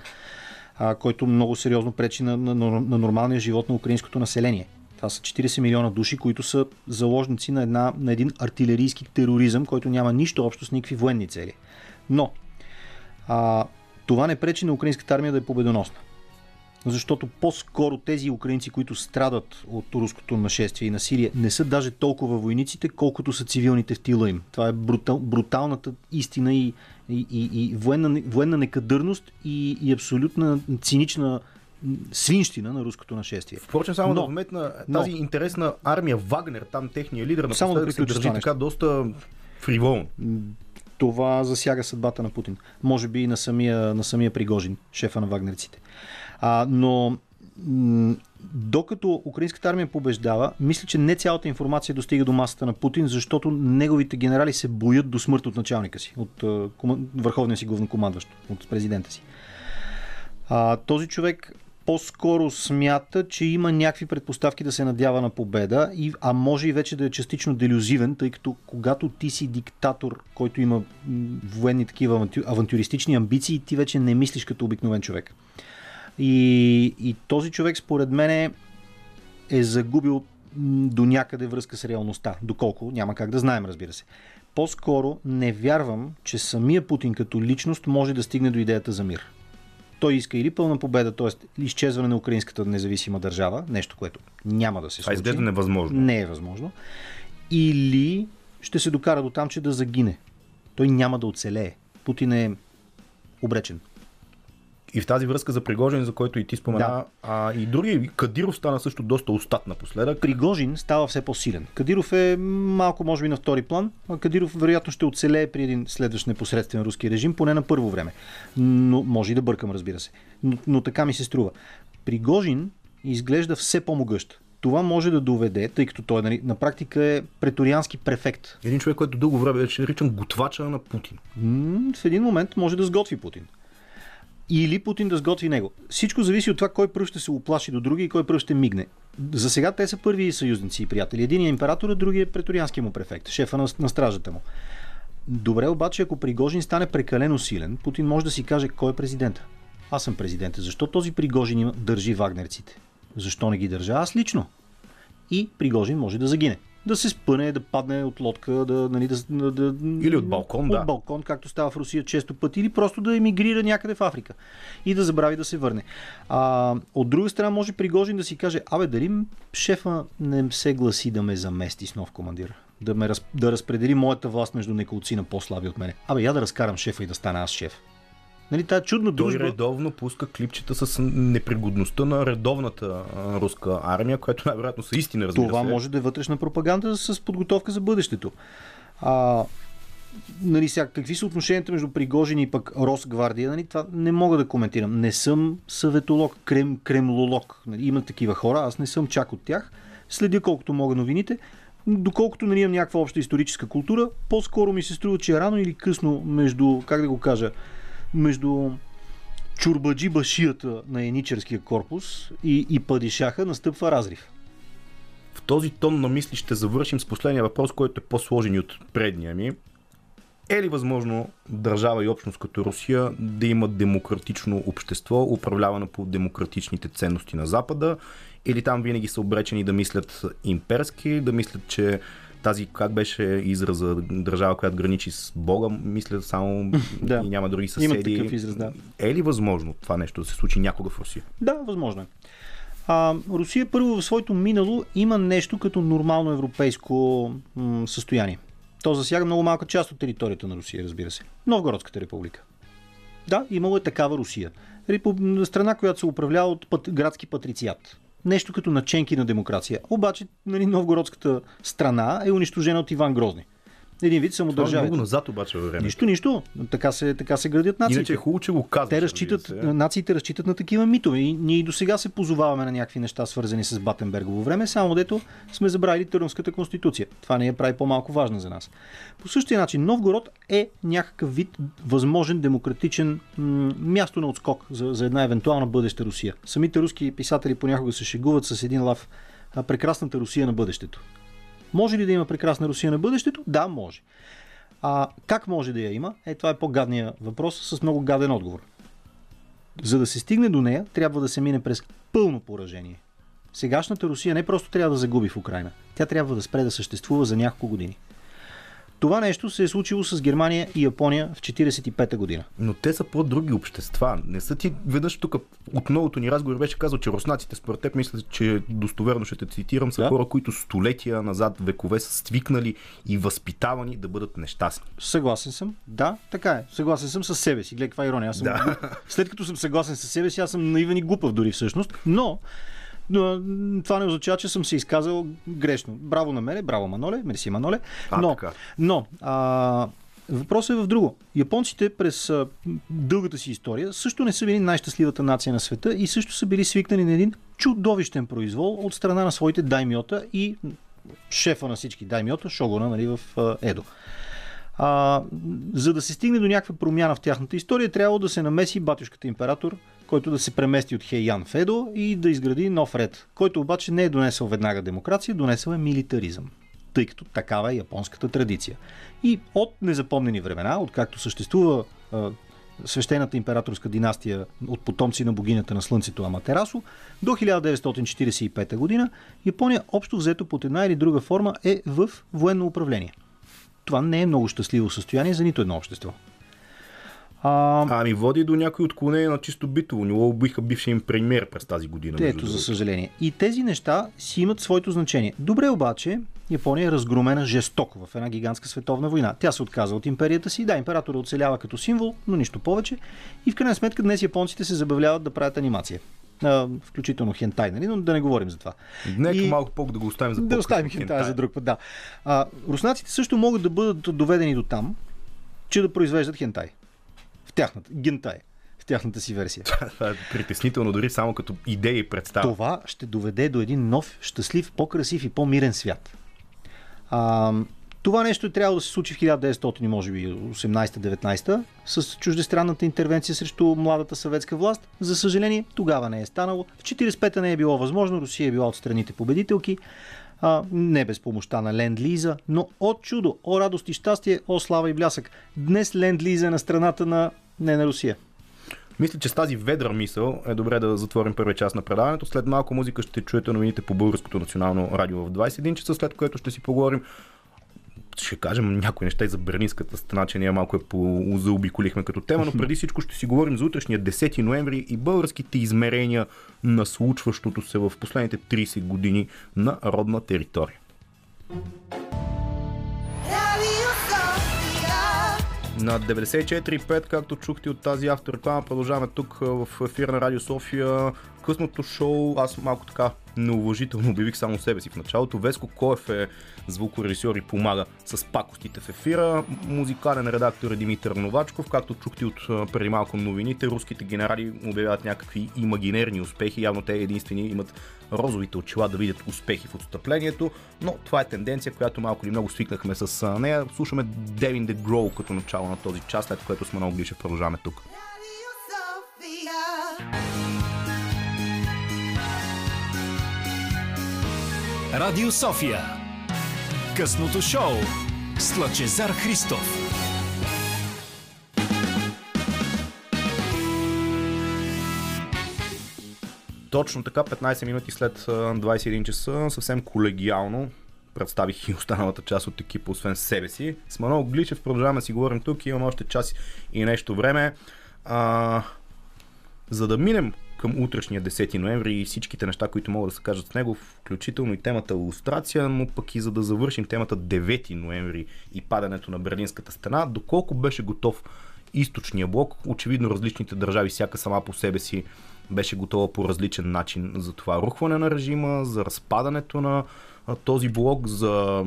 а, който много сериозно пречи на, на, на, на нормалния живот на украинското население. Това са 40 милиона души, които са заложници на, една, на един артилерийски тероризъм, който няма нищо общо с никакви военни цели. Но а, това не пречи на украинската армия да е победоносна. Защото по-скоро тези украинци, които страдат от руското нашествие и насилие, не са даже толкова войниците, колкото са цивилните в тила им. Това е брутал, бруталната истина и, и, и, и военна, военна некадърност и, и абсолютна цинична свинщина на руското нашествие. Впрочем, само Но- да вметна но- тази интересна армия Вагнер, там техния лидер, Само да се държи така доста фриволно. това засяга съдбата на Путин. Може би и на самия, на самия Пригожин, шефа на вагнерците. А, но докато украинската армия побеждава, мисля, че не цялата информация достига до масата на Путин, защото неговите генерали се боят до смърт от началника си, от върховния си главнокомандващ, от президента си. А, този човек по-скоро смята, че има някакви предпоставки да се надява на победа, а може и вече да е частично делюзивен, тъй като когато ти си диктатор, който има военни такива авантю, авантюристични амбиции, ти вече не мислиш като обикновен човек. И, и този човек, според мен, е загубил до някъде връзка с реалността. Доколко, няма как да знаем, разбира се. По-скоро не вярвам, че самия Путин като личност може да стигне до идеята за мир. Той иска или пълна победа, т.е. изчезване на украинската независима държава, нещо, което няма да се случи. изглежда невъзможно. Не е възможно. Или ще се докара до там, че да загине. Той няма да оцелее. Путин е обречен. И в тази връзка за Пригожин, за който и ти спомена, Да. а и други, Кадиров стана също доста устат напоследък. Пригожин става все по-силен. Кадиров е малко, може би, на втори план. а Кадиров вероятно ще оцелее при един следващ непосредствен руски режим, поне на първо време. Но може и да бъркам, разбира се. Но, но така ми се струва. Пригожин изглежда все по-могъщ. това може да доведе, тъй като той нали, на практика е преториански префект. Един човек, който дълго време беше наричан готвача на Путин. М, В един момент може да сготви Путин. Или Путин да сготви него. Всичко зависи от това кой пръв ще се оплаши до други и кой пръв ще мигне. За сега те са първи съюзници и приятели. Един е император, а другия е преторианския му префект, шефа на, на стражата му. Добре, обаче, ако Пригожин стане прекалено силен, Путин може да си каже кой е президента. Аз съм президента. Защо този Пригожин има- държи вагнерците? Защо не ги държа аз лично? И Пригожин може да загине. Да се спъне, да падне от лодка, да, нали, да, да, да Или от балкон, от да. балкон, както става в Русия често пъти, или просто да емигрира някъде в Африка и да забрави да се върне. А, от друга страна може Пригожин да си каже, абе дали шефа не се гласи да ме замести с нов командир? Да, ме, да разпредели моята власт между неколци на по-слаби от мене. Абе, я да разкарам шефа и да стана аз шеф. Нали, тая чудна Той дружба... редовно пуска клипчета с непригодността на редовната а, руска армия, което най-вероятно са истина, разбира Това се. може да е вътрешна пропаганда с подготовка за бъдещето. А, нали, сега, какви са отношенията между Пригожин и пък Росгвардия, нали, това не мога да коментирам. Не съм съветолог, крем, кремлолог. Нали, има такива хора, аз не съм чак от тях. Следя колкото мога новините. Доколкото нали, имам някаква обща историческа култура, по-скоро ми се струва, че рано или късно между, как да го кажа, между чурбаджи башията на еничерския корпус и, и падишаха настъпва разрив. В този тон на мисли ще завършим с последния въпрос, който е по-сложен и от предния ми. Е ли възможно държава и общност като Русия да има демократично общество, управлявано по демократичните ценности на Запада, или там винаги са обречени да мислят имперски, да мислят, че тази, как беше израза, държава, която граничи с Бога, мислят само Да. и няма други Има съседи. такъв израз, да. Е ли възможно това нещо да се случи някога в Русия? Да, възможно е. А, Русия първо в своето минало има нещо като нормално европейско м- състояние. То засяга много малка част от територията на Русия, разбира се. Новгородската република. Да, имало е такава Русия. Репуб... Страна, която се управлява от пат... градски патрициат. Нещо като наченки на демокрация. Обаче, нали, новгородската страна е унищожена от Иван Грозни. Един вид Това е самодържавец. много назад обаче във времето. Нищо, нищо. Така се, така се градят нациите. Иначе е хубаво, че го казваш. Те разчитат, разбира се. нациите разчитат на такива митове. И ние и до сега се позоваваме на някакви неща, свързани с Батенбергово време, само дето сме забравили Търновската конституция. Това не я прави по-малко важна за нас. По същия начин, Новгород е някакъв вид възможен демократичен м- място на отскок за, за една евентуална бъдеща Русия. Самите руски писатели понякога се шегуват с един лав прекрасната Русия на бъдещето. Може ли да има прекрасна Русия на бъдещето? Да, може. А как може да я има? Е, това е по-гадния въпрос с много гаден отговор. За да се стигне до нея, трябва да се мине през пълно поражение. Сегашната Русия не просто трябва да загуби в Украина. Тя трябва да спре да съществува за няколко години. Това нещо се е случило с Германия и Япония в 1945 година. Но те са по-други общества. Не са ти веднъж тук от новото ни разговор беше казал, че руснаците според теб мисля, че достоверно ще те цитирам, са Да. хора, които столетия назад, векове са свикнали и възпитавани да бъдат нещастни. Съгласен съм. Да, така е. Съгласен съм с себе си. Гледай каква ирония. Аз съм... Да. След като съм съгласен с себе си, аз съм наивен и глупав дори всъщност. Но, но това не означава, че съм се изказал грешно. Браво на мене, браво Маноле, мерси Маноле. А, но, така. но а, въпросът е в друго. Японците през а, дългата си история също не са били най-щастливата нация на света и също са били свикнали на един чудовищен произвол от страна на своите даймиота и шефа на всички даймиота, Шогона, нали, в а, Едо. А, за да се стигне до някаква промяна в тяхната история, трябва да се намеси батюшката император, който да се премести от Хейян в Едо и да изгради нов ред, който обаче не е донесъл веднага демокрация, донесъл е милитаризъм тъй като такава е японската традиция. И от незапомнени времена, откакто съществува свещената императорска династия от потомци на богинята на Слънцето Аматерасо, до 1945 година Япония общо взето под една или друга форма е в военно управление. Това не е много щастливо състояние за нито едно общество. А, Ами води до някои отклонения на чисто битово. Не убиха бившия им премьер през тази година. Ето, за съжаление. И тези неща си имат своето значение. Добре обаче, Япония е разгромена жестоко в една гигантска световна война. Тя се отказа от империята си. Да, императора оцелява като символ, но нищо повече. И в крайна сметка днес японците се забавляват да правят анимация. Включително хентай, нали? но да не говорим за това. Нека И- малко по да го оставим за Да оставим хентая за друг път, да. А, руснаците също могат да бъдат доведени до там, че да произвеждат хентай. Тяхната, гентай. В тяхната си версия. Това е притеснително дори само като идея и представа. Това ще доведе до един нов, щастлив, по-красив и по-мирен свят. А, това нещо е трябвало да се случи в 1900, може би 18-19, с чуждестранната интервенция срещу младата съветска власт. За съжаление, тогава не е станало. В 45-та не е било възможно, Русия е била от страните победителки. А, не без помощта на Ленд-Лиза, но от чудо, о радост и щастие, о слава и блясък. Днес Ленд-Лиза е на страната на не на Русия. Мисля, че с тази ведра мисъл е добре да затворим първия част на предаването. След малко музика ще чуете новините по Българското национално радио в 21 часа, след което ще си поговорим ще кажем някои неща и за Берлинската страна, че ние малко е по заобиколихме като тема, но преди всичко ще си говорим за утрешния 10 ноември и българските измерения на случващото се в последните 30 години на родна територия. На 94.5, както чухте от тази автореклама, продължаваме тук в ефира на Радио София. Късното шоу, аз малко така неуважително обявих само себе си в началото. Веско Коев е звукорежисьор и помага с пакостите в ефира. Музикален редактор е Димитър Новачков. Както чухте от преди малко новините, руските генерали обявяват някакви имагинерни успехи. Явно те единствени имат розовите очила да видят успехи в отстъплението, но това е тенденция, която малко или много свикнахме с нея. Слушаме Devin the Grow като начало на този час, след което сме много Глишев продължаваме тук. Радио София. Късното шоу с Лъчезар Христов. Точно така, 15 минути след 21 часа, съвсем колегиално представих и останалата част от екипа, освен себе си. С Манол Гличев продължаваме си говорим тук, имам още час и нещо време. А, за да минем към утрешния 10 ноември и всичките неща, които могат да се кажат с него, включително и темата иллюстрация, но пък и за да завършим темата 9 ноември и падането на Берлинската стена, доколко беше готов източния блок, очевидно различните държави, всяка сама по себе си беше готова по различен начин за това рухване на режима, за разпадането на този блок, за...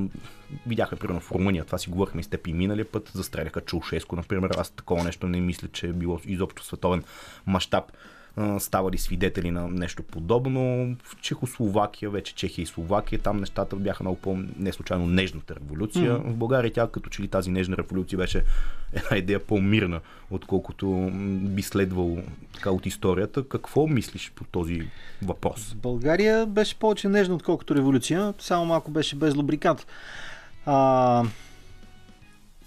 Видяхме, примерно, в Румъния, това си говорихме с теб и миналия път, застреляха Чулшеско, например. Аз такова нещо не мисля, че е било изобщо световен мащаб ставали свидетели на нещо подобно. В Чехословакия, вече Чехия и Словакия, там нещата бяха много по-не случайно нежната революция. Mm-hmm. В България тя като че ли тази нежна революция беше една идея по-мирна, отколкото би следвало така от историята. Какво мислиш по този въпрос? България беше повече нежна, отколкото революция, само малко беше без лубрикант. А...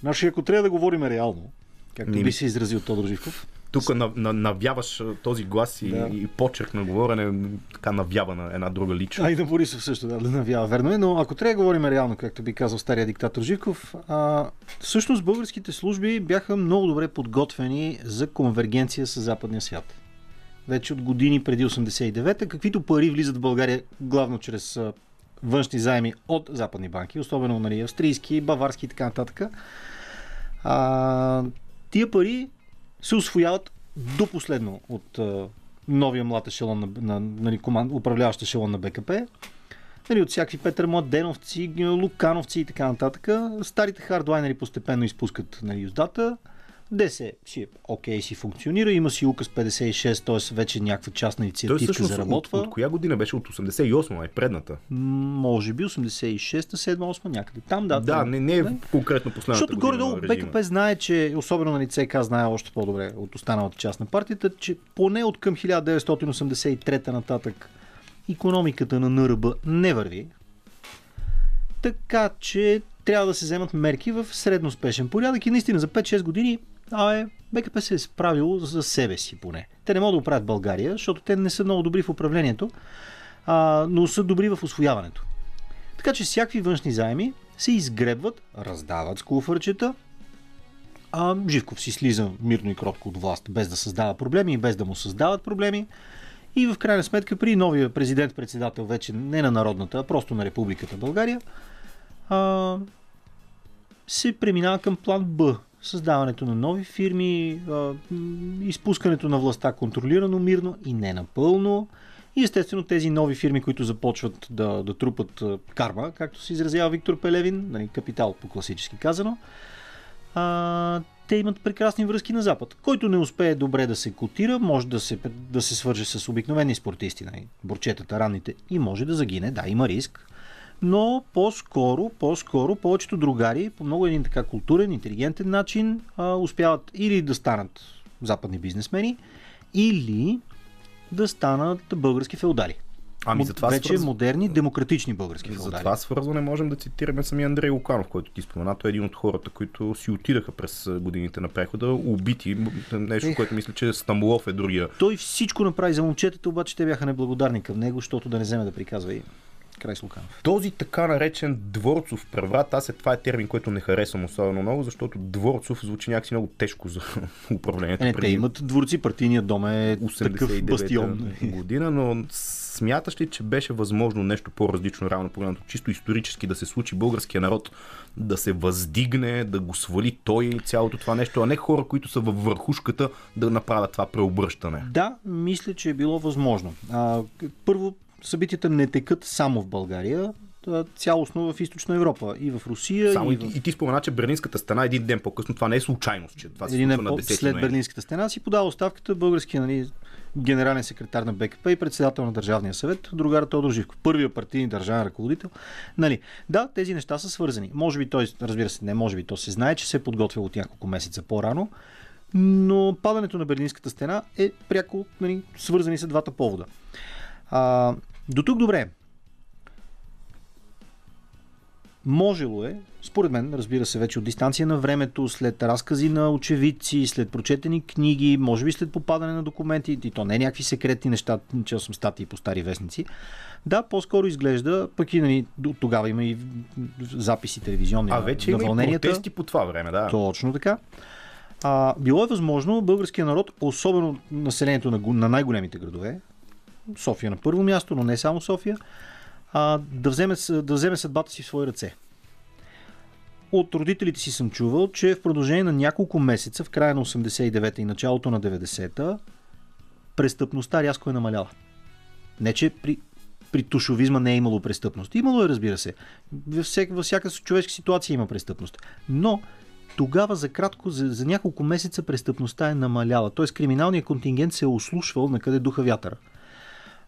Значи, ако трябва да говорим реално, както Ни... би се изразил Тодор Живков, тук навяваш този глас и, да. и почерк на говорене, така навява на една друга личност. А и на Борисов също, да, да навява, верно е. Но ако трябва да говорим реално, както би казал стария диктатор Живков, а, всъщност българските служби бяха много добре подготвени за конвергенция с западния свят. Вече от години преди 89-та, каквито пари влизат в България главно чрез външни заеми от западни банки, особено нали, австрийски, баварски и така нататък. А, тия пари се освояват до последно от а, новия млад ешелон на, на, нали, команд, управляващ ешелон на БКП. Нали, от всякакви Петър Младеновци, Лукановци и така нататък. Старите хардлайнери постепенно изпускат нали, юздата. ДС си е окей, си функционира, има си указ 56, т.е. вече някаква частна инициативка заработва. От, от, коя година беше? От 88, е предната? Може би 86, 7, 8, някъде там, да. Да, не, не е конкретно последната Защото горе-долу БКП знае, че, особено на ЦК знае още по-добре от останалата част на партията, че поне от към 1983 нататък економиката на НРБ не върви. Така че трябва да се вземат мерки в средноспешен порядък и наистина за 5-6 години а е, БКП се е справило за себе си поне. Те не могат да оправят България, защото те не са много добри в управлението, а, но са добри в освояването. Така че всякакви външни заеми се изгребват, раздават с куфърчета, а Живков си слиза мирно и кротко от власт, без да създава проблеми и без да му създават проблеми. И в крайна сметка при новия президент-председател, вече не на народната, а просто на Републиката България, а, се преминава към план Б, създаването на нови фирми, изпускането на властта контролирано, мирно и не напълно. И естествено тези нови фирми, които започват да, да трупат карма, както се изразява Виктор Пелевин, нали, капитал по класически казано, а, те имат прекрасни връзки на Запад. Който не успее добре да се котира, може да се, да се свърже с обикновени спортисти, нали, борчетата, ранните, и може да загине. Да, има риск. Но по-скоро, по-скоро, повечето другари по много един така културен, интелигентен начин а, успяват или да станат западни бизнесмени, или да станат български феодали. Ами за това вече свърз... модерни, демократични български За феодали. това свързване можем да цитираме самия Андрей Луканов, който ти спомена. Той е един от хората, които си отидаха през годините на прехода, убити. Нещо, Ех. което мисля, че Стамбулов е другия. Той всичко направи за момчетата, обаче те бяха неблагодарни към него, защото да не вземе да приказва и край с Луканов. Този така наречен дворцов преврат, аз е, това е термин, който не харесвам особено много, защото дворцов звучи някакси много тежко за управлението. Е, не, те имат дворци, партийният дом е такъв 89-та бастион. година, но смяташ ли, че беше възможно нещо по-различно, реално погледнато, чисто исторически да се случи българския народ да се въздигне, да го свали той цялото това нещо, а не хора, които са във върхушката да направят това преобръщане? Да, мисля, че е било възможно. А, първо, събитията не текат само в България, цялостно в Източна Европа. И в Русия, Само и в... и ти спомена, че Берлинската стена един ден по-късно, това не е случайност, че това се един ден на по- 10 след. Берлинската стена си подава оставката българския нали, генерален секретар на БКП и председател на Държавния съвет, другар Тодор Живков, първия партийен държавен ръководител. Нали, да, тези неща са свързани. Може би той, разбира се, не може би, то се знае, че се е подготвил от няколко месеца по-рано, но падането на Берлинската стена е пряко нали, свързани с двата повода. А, до тук добре. Можело е, според мен, разбира се, вече от дистанция на времето, след разкази на очевидци, след прочетени книги, може би след попадане на документи, и то не е някакви секретни неща, чел съм статии по стари вестници. Да, по-скоро изглежда, пък и нали, тогава има и записи телевизионни А на- вече на има и вълненията. протести по това време, да. Точно така. А, било е възможно българския народ, особено населението на, на най-големите градове, София на първо място, но не само София, а, да, вземе, да вземе съдбата си в свои ръце. От родителите си съм чувал, че в продължение на няколко месеца, в края на 89-та и началото на 90-та, престъпността рязко е намаляла. Не, че при, при тушовизма не е имало престъпност. Имало е, разбира се. Във всяка, във всяка човешка ситуация има престъпност. Но тогава за кратко, за, за няколко месеца престъпността е намаляла. Т.е. криминалният контингент се е ослушвал на къде духа вятъра.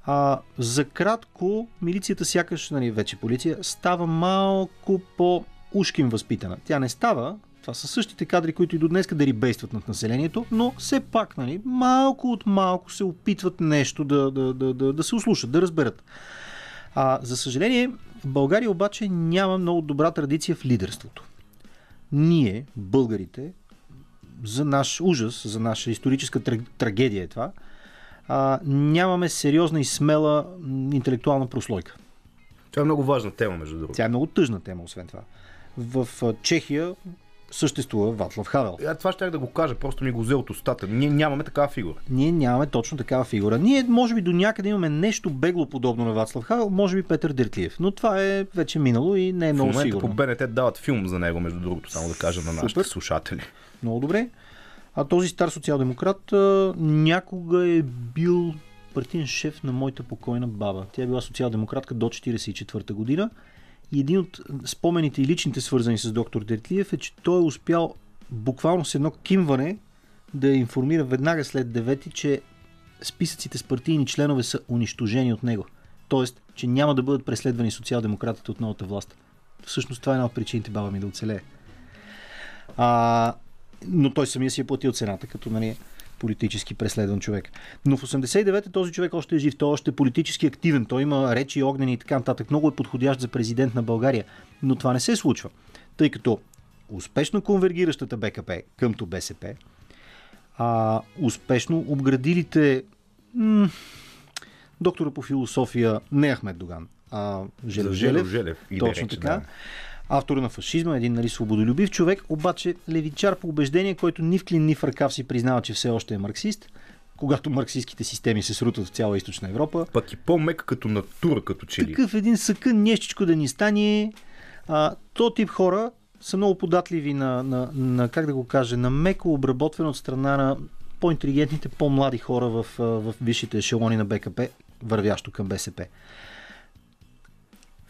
А, за кратко, милицията сякаш, нали, вече полиция, става малко по-ушким възпитана. Тя не става, това са същите кадри, които и до днес да рибействат над населението, но все пак, нали, малко от малко се опитват нещо да, да, да, да, да се услушат, да разберат. А, за съжаление, България обаче няма много добра традиция в лидерството. Ние, българите, за наш ужас, за наша историческа тра- трагедия е това, а, нямаме сериозна и смела интелектуална прослойка. Това е много важна тема, между другото. Тя е много тъжна тема, освен това. В Чехия съществува Ватлав Хавел. А, това ще да го кажа, просто ми го взе от устата. Ние нямаме такава фигура. Ние нямаме точно такава фигура. Ние, може би, до някъде имаме нещо бегло подобно на Вацлав Хавел, може би Петър Дертлиев. Но това е вече минало и не е В много момента сигурно. по БНТ дават филм за него, между другото, само да кажа на нашите Супер. слушатели. Много добре. А този стар социал-демократ а, някога е бил партиен шеф на моята покойна баба. Тя е била социал-демократка до 1944 година. И един от спомените и личните свързани с доктор Дертлиев е, че той е успял буквално с едно кимване да я информира веднага след 9, че списъците с партийни членове са унищожени от него. Тоест, че няма да бъдат преследвани социал-демократите от новата власт. Всъщност това е една от причините баба ми да оцелее. А, но той самия си е платил цената, като нали, политически преследван човек. Но в 89-та този човек още е жив, той още е политически активен, той има речи огнени и така нататък. Много е подходящ за президент на България. Но това не се случва, тъй като успешно конвергиращата БКП къмто БСП, а, успешно обградилите м- доктора по философия не Ахмед Доган, а Желев За Желев. Желев Точно така. да. Автор на фашизма, един нали, свободолюбив човек, обаче левичар по убеждение, който ни в клин, ни в ръкав си признава, че все още е марксист, когато марксистските системи се срутват в цяла източна Европа. Пък и по-мек като натура, като че ли. Такъв един съкън нещичко да ни стане. А, то тип хора са много податливи на, на, на, как да го кажа, на меко обработване от страна на по-интелигентните, по-млади хора в, в висшите ешелони на БКП, вървящо към БСП.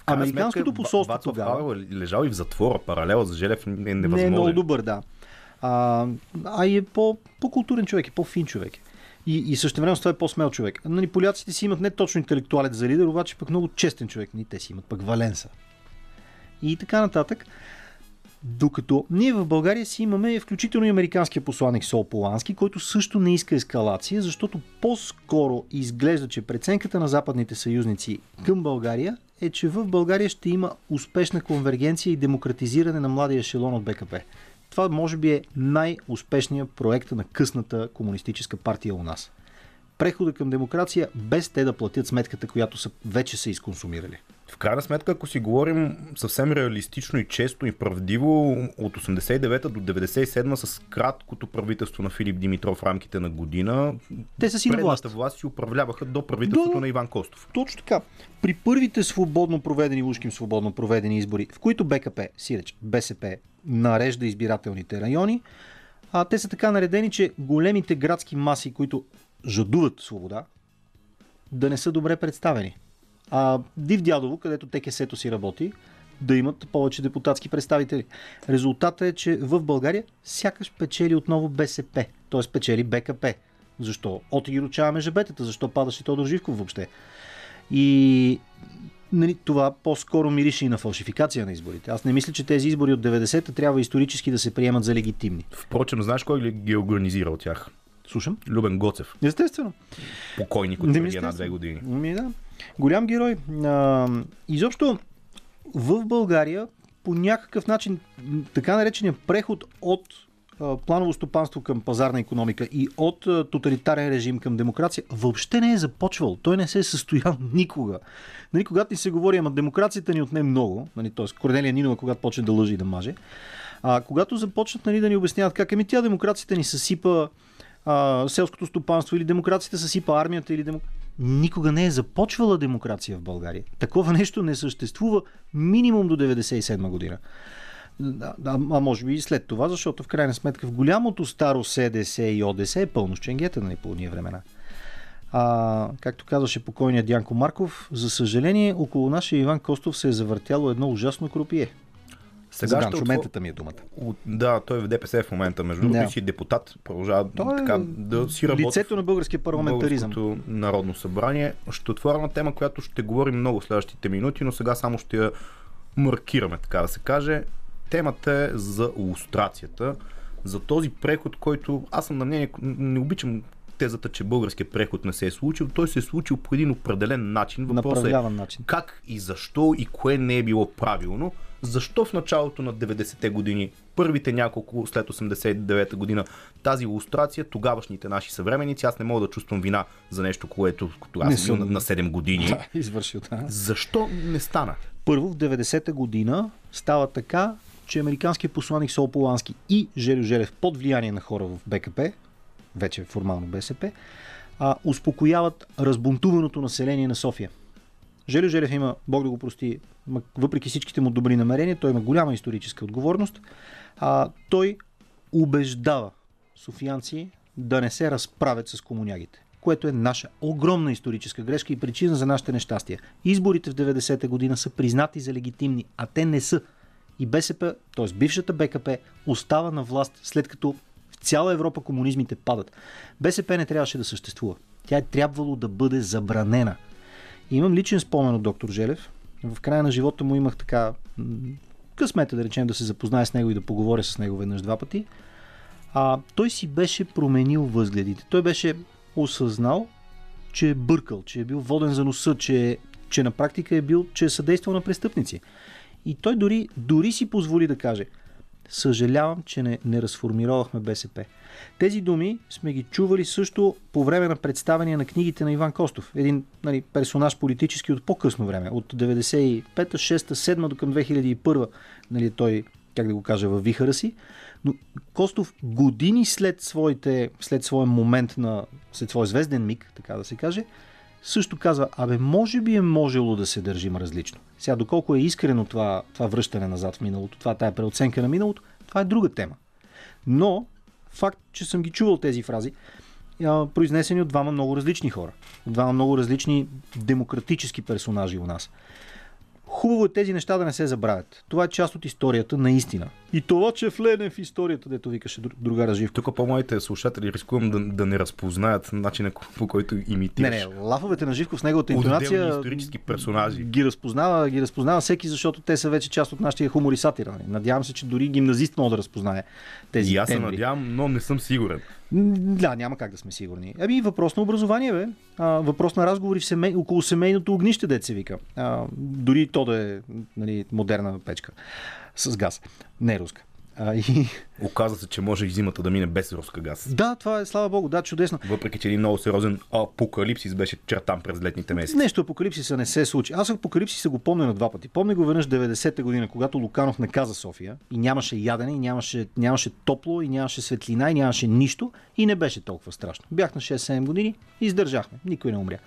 Американското посолство Вацлав тогава... Е лежал и в затвора. Паралела за Желев е невъзможен. Не е много добър, да. А, а и е по, по-културен човек, е по-фин човек. И, и също време това е по-смел човек. Нали, поляците си имат не точно интелектуалец за лидер, обаче пък много честен човек. Ни те си имат пък Валенса. И така нататък. Докато ние в България си имаме включително и американския посланник Сол Полански, който също не иска ескалация, защото по-скоро изглежда, че преценката на западните съюзници към България е, че в България ще има успешна конвергенция и демократизиране на младия ешелон от БКП. Това може би е най-успешният проект на късната комунистическа партия у нас. Прехода към демокрация без те да платят сметката, която са, вече са изконсумирали. В крайна сметка, ако си говорим съвсем реалистично и често и правдиво, от 89-та до 97 та с краткото правителство на Филип Димитров в рамките на година, те са си на власт. власт си управляваха до правителството до, на Иван Костов. Точно така. При първите свободно проведени, ушким свободно проведени избори, в които БКП, сиреч, БСП, нарежда избирателните райони, а те са така наредени, че големите градски маси, които жадуват свобода, да не са добре представени. А Див Дядово, където ТКС-то си работи, да имат повече депутатски представители. Резултатът е, че в България сякаш печели отново БСП, т.е. печели БКП. Защо? От ги ручаваме жебетата, защо падаше Тодор Живков въобще? И нали, това по-скоро мирише и на фалшификация на изборите. Аз не мисля, че тези избори от 90-та трябва исторически да се приемат за легитимни. Впрочем, знаеш кой ги е организирал тях? Слушам. Любен Гоцев. Естествено. Покойник от преди една-две години. Ми, да. Голям герой. А, изобщо в България по някакъв начин така наречения преход от планово стопанство към пазарна економика и от тоталитарен режим към демокрация въобще не е започвал. Той не се е състоял никога. Нали, когато ни се говори, ама демокрацията ни отне много, нали, т.е. Корнелия Нинова, когато почне да лъжи и да маже, а когато започнат нали, да ни обясняват как ами тя демокрацията ни съсипа а, селското стопанство или демокрацията съсипа армията или демок... Никога не е започвала демокрация в България. Такова нещо не съществува минимум до 97 година. А, а може би и след това, защото в крайна сметка в голямото старо СДС и ОДС е пълно с ченгета на нали, ние времена. А, както казваше покойният Дянко Марков, за съжаление, около нашия Иван Костов се е завъртяло едно ужасно крупие. Сега ще отво... ми е думата. От, да, той е в ДПС в момента. Между другото, yeah. си депутат. Продължава той така, да си работи. Лицето на българския парламентаризъм. Народно събрание. Ще отворя на тема, която ще говорим много следващите минути, но сега само ще я маркираме, така да се каже. Темата е за лустрацията, за този преход, който аз съм на мнение, не обичам тезата, че българският преход не се е случил. Той се е случил по един определен начин. Въпросът е начин. как и защо и кое не е било правилно защо в началото на 90-те години, първите няколко след 89-та година, тази иллюстрация, тогавашните наши съвременници, аз не мога да чувствам вина за нещо, което аз съм на, на 7 години. Да, извършил, да. Защо не стана? Първо в 90-та година става така, че американският посланник Сол Полански и Желю Желев под влияние на хора в БКП, вече формално БСП, а, успокояват разбунтуваното население на София. Желю Желев има, Бог да го прости, въпреки всичките му добри намерения, той има голяма историческа отговорност. А, той убеждава софиянци да не се разправят с комунягите което е наша огромна историческа грешка и причина за нашите нещастия. Изборите в 90-та година са признати за легитимни, а те не са. И БСП, т.е. бившата БКП, остава на власт след като цяла Европа комунизмите падат. БСП не трябваше да съществува. Тя е трябвало да бъде забранена. Имам личен спомен от доктор Желев. В края на живота му имах така късмета, да речем, да се запознае с него и да поговоря с него веднъж два пъти. А, той си беше променил възгледите. Той беше осъзнал, че е бъркал, че е бил воден за носа, че, че на практика е бил, че е съдействал на престъпници. И той дори, дори си позволи да каже – Съжалявам, че не, не разформировахме БСП. Тези думи сме ги чували също по време на представяне на книгите на Иван Костов. Един нали, персонаж политически от по-късно време, от 95-та, 6-та, 7 до към 2001 нали, той, как да го кажа, във вихара си. Но Костов години след, своите, след своя момент на, след своя звезден миг, така да се каже, също казва, абе, може би е можело да се държим различно. Сега, доколко е искрено това, това връщане назад в миналото, това тая преоценка на миналото, това е друга тема. Но, факт, че съм ги чувал тези фрази, произнесени от двама много различни хора. От двама много различни демократически персонажи у нас. Хубаво е тези неща да не се забравят. Това е част от историята наистина. И това, че влезе в историята, дето викаше друг- друга Живко. Тук по-моите слушатели рискувам да, да не разпознаят начина по който Не, имитираш. не, лафовете на Живков с неговата Отделни интонация исторически персонажи. ги разпознава, ги разпознава всеки, защото те са вече част от нашия хумор и сатира. нали? Надявам се, че дори гимназист може да разпознае тези И аз се надявам, но не съм сигурен. Да, няма как да сме сигурни. Ами въпрос на образование, бе. А, въпрос на разговори в семей... около семейното огнище, се вика. А, дори то да е нали, модерна печка с газ. Не руска. А, и... Оказва се, че може и зимата да мине без руска газ. Да, това е, слава богу, да, чудесно. Въпреки, че един много сериозен апокалипсис беше чертан през летните месеци. Нещо апокалипсиса не се случи. Аз апокалипсиса го помня на два пъти. Помня го веднъж 90-та година, когато Луканов наказа София и нямаше ядене, и нямаше, нямаше топло, и нямаше светлина, и нямаше нищо и не беше толкова страшно. Бях на 6-7 години и издържахме. Никой не умря.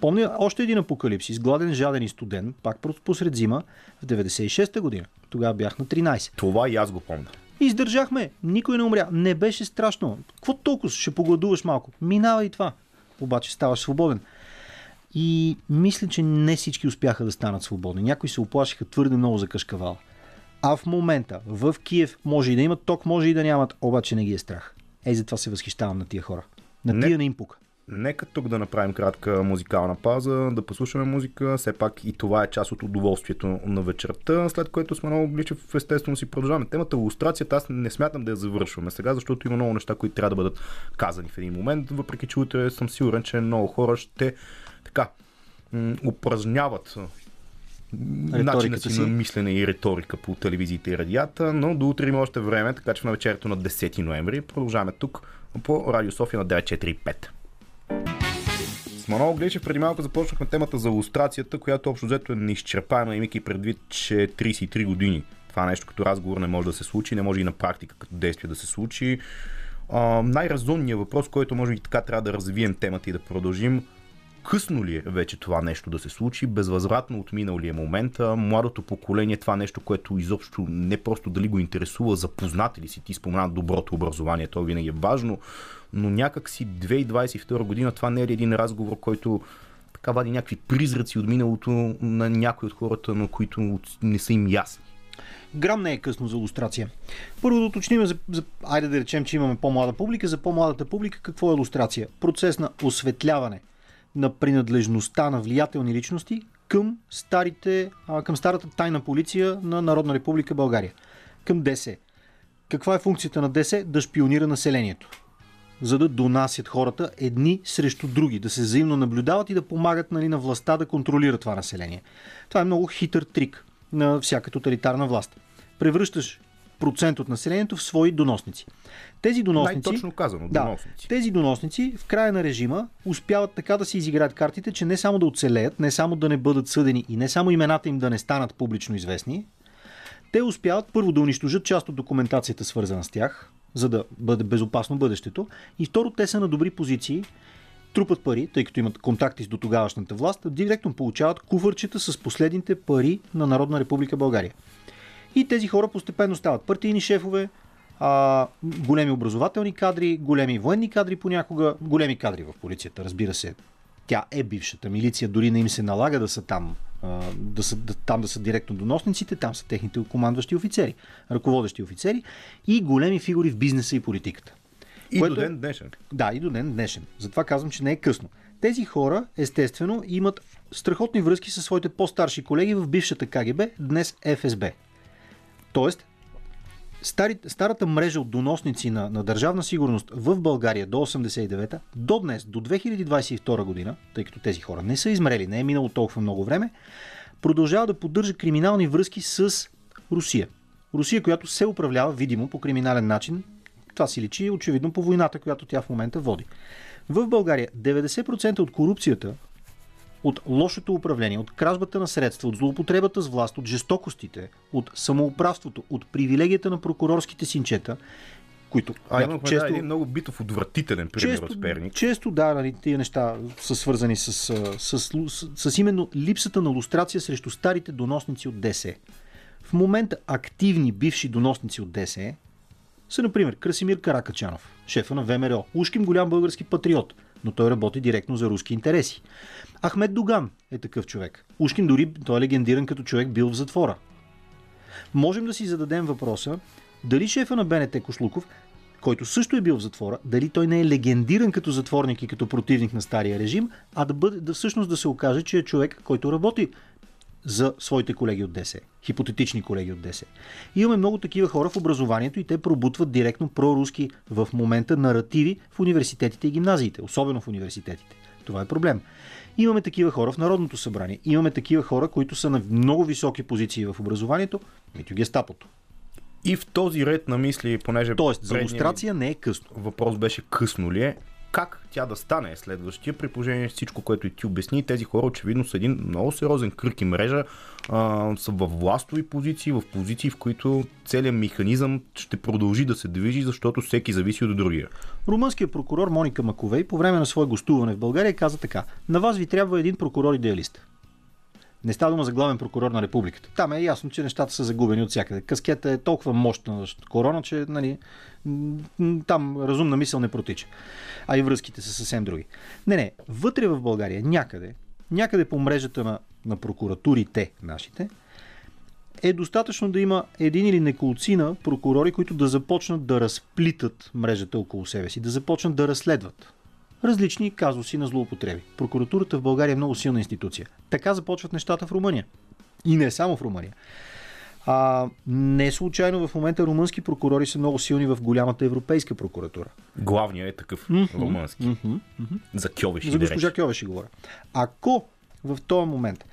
Помня още един апокалипсис, гладен, жаден и студен, пак посред зима, в 96-та година. Тогава бях на 13. Това и аз го помня. Издържахме. Никой не умря. Не беше страшно. Какво толкова ще погладуваш малко? Минава и това. Обаче ставаш свободен. И мисля, че не всички успяха да станат свободни. Някои се оплашиха твърде много за кашкавал. А в момента в Киев може и да имат ток, може и да нямат, обаче не ги е страх. Ей, затова се възхищавам на тия хора. На Не. тия не им пука. Нека тук да направим кратка музикална пауза, да послушаме музика. Все пак и това е част от удоволствието на вечерта, след което сме много бличи в естествено си продължаваме. Темата иллюстрацията аз не смятам да я завършваме сега, защото има много неща, които трябва да бъдат казани в един момент, въпреки че утре съм сигурен, че много хора ще така упражняват начина си, на мислене и риторика по телевизиите и радията, но до утре има още време, така че в навечерието на 10 ноември продължаваме тук по Радио София на 945. С Манол Гличев преди малко започнахме темата за лустрацията, която общо взето е неизчерпаема, имайки предвид, че 33 години. Това нещо като разговор не може да се случи, не може и на практика като действие да се случи. Най-разумният въпрос, който може и така трябва да развием темата и да продължим, късно ли е вече това нещо да се случи, безвъзвратно отминал ли е момента, младото поколение, това нещо, което изобщо не просто дали го интересува, запознати ли си, ти спомена доброто образование, то винаги е важно, но някак си 2022 година това не е един разговор, който така вади някакви призраци от миналото на някои от хората, на които не са им ясни. Грам не е късно за иллюстрация. Първо да уточним, за, за, айде да речем, че имаме по-млада публика. За по-младата публика какво е иллюстрация? Процес на осветляване на принадлежността на влиятелни личности към, старите, към старата тайна полиция на Народна република България. Към ДС. Каква е функцията на ДС? Да шпионира населението. За да донасят хората едни срещу други, да се взаимно наблюдават и да помагат нали, на властта да контролира това население. Това е много хитър трик на всяка тоталитарна власт. Превръщаш процент от населението в свои доносници. Тези доносници... Най-точно казано, Да, доносници. тези доносници в края на режима успяват така да си изиграят картите, че не само да оцелеят, не само да не бъдат съдени и не само имената им да не станат публично известни, те успяват първо да унищожат част от документацията, свързана с тях, за да бъде безопасно бъдещето. И второ, те са на добри позиции, трупат пари, тъй като имат контакти с до тогавашната власт, директно получават кувърчета с последните пари на Народна република България. И тези хора постепенно стават партийни шефове, а, големи образователни кадри, големи военни кадри понякога, големи кадри в полицията, разбира се. Тя е бившата милиция, дори не им се налага да са там, а, да са, да, там да са директно доносниците, там са техните командващи офицери, ръководещи офицери и големи фигури в бизнеса и политиката. И което- до ден днешен. Да, и до ден днешен. Затова казвам, че не е късно. Тези хора, естествено, имат страхотни връзки със своите по-старши колеги в бившата КГБ, днес ФСБ. Тоест, стари, старата мрежа от доносници на, на държавна сигурност в България до 89-та, до днес, до 2022 година, тъй като тези хора не са измрели, не е минало толкова много време, продължава да поддържа криминални връзки с Русия. Русия, която се управлява видимо по криминален начин. Това си личи очевидно по войната, която тя в момента води. В България 90% от корупцията, от лошото управление, от кражбата на средства, от злоупотребата с власт, от жестокостите, от самоуправството, от привилегията на прокурорските синчета, които А имахме често... един много битов, отвратителен пример често, от Перник. често да, нали, тия неща са свързани с, с, с, с, именно липсата на лустрация срещу старите доносници от ДС. В момента активни бивши доносници от ДС са, например, Красимир Каракачанов, шефа на ВМРО, Ушким голям български патриот, но той работи директно за руски интереси. Ахмед Доган е такъв човек. Ушкин дори той е легендиран като човек бил в затвора. Можем да си зададем въпроса дали шефа на БНТ Кошлуков, който също е бил в затвора, дали той не е легендиран като затворник и като противник на стария режим, а да, бъде, да всъщност да се окаже, че е човек, който работи за своите колеги от ДС. Хипотетични колеги от ДС. И имаме много такива хора в образованието и те пробутват директно проруски в момента наративи в университетите и гимназиите, особено в университетите. Това е проблем. Имаме такива хора в Народното събрание. Имаме такива хора, които са на много високи позиции в образованието, мито гестапото. И в този ред на мисли, понеже... Тоест, за предният лустрация не е късно. Въпрос беше късно ли е, как тя да стане следващия, при положение всичко, което и ти обясни. Тези хора очевидно са един много сериозен кръг и мрежа, а, са в властови позиции, в позиции, в които целият механизъм ще продължи да се движи, защото всеки зависи от другия. Румънският прокурор Моника Маковей по време на свое гостуване в България каза така. На вас ви трябва един прокурор идеалист. Не става дума за главен прокурор на републиката. Там е ясно, че нещата са загубени от всякъде. Каскета е толкова мощна корона, че нали, там разумна мисъл не протича. А и връзките са съвсем други. Не, не. Вътре в България, някъде, някъде по мрежата на, на прокуратурите нашите, е достатъчно да има един или неколцина прокурори, които да започнат да разплитат мрежата около себе си, да започнат да разследват различни казуси на злоупотреби. Прокуратурата в България е много силна институция. Така започват нещата в Румъния. И не само в Румъния. А, не случайно в момента румънски прокурори са много силни в голямата европейска прокуратура. Главният е такъв, румънски. Мгм, мгм. За Кьовеши За госпожа Кьове ще говоря. Ако в този момент,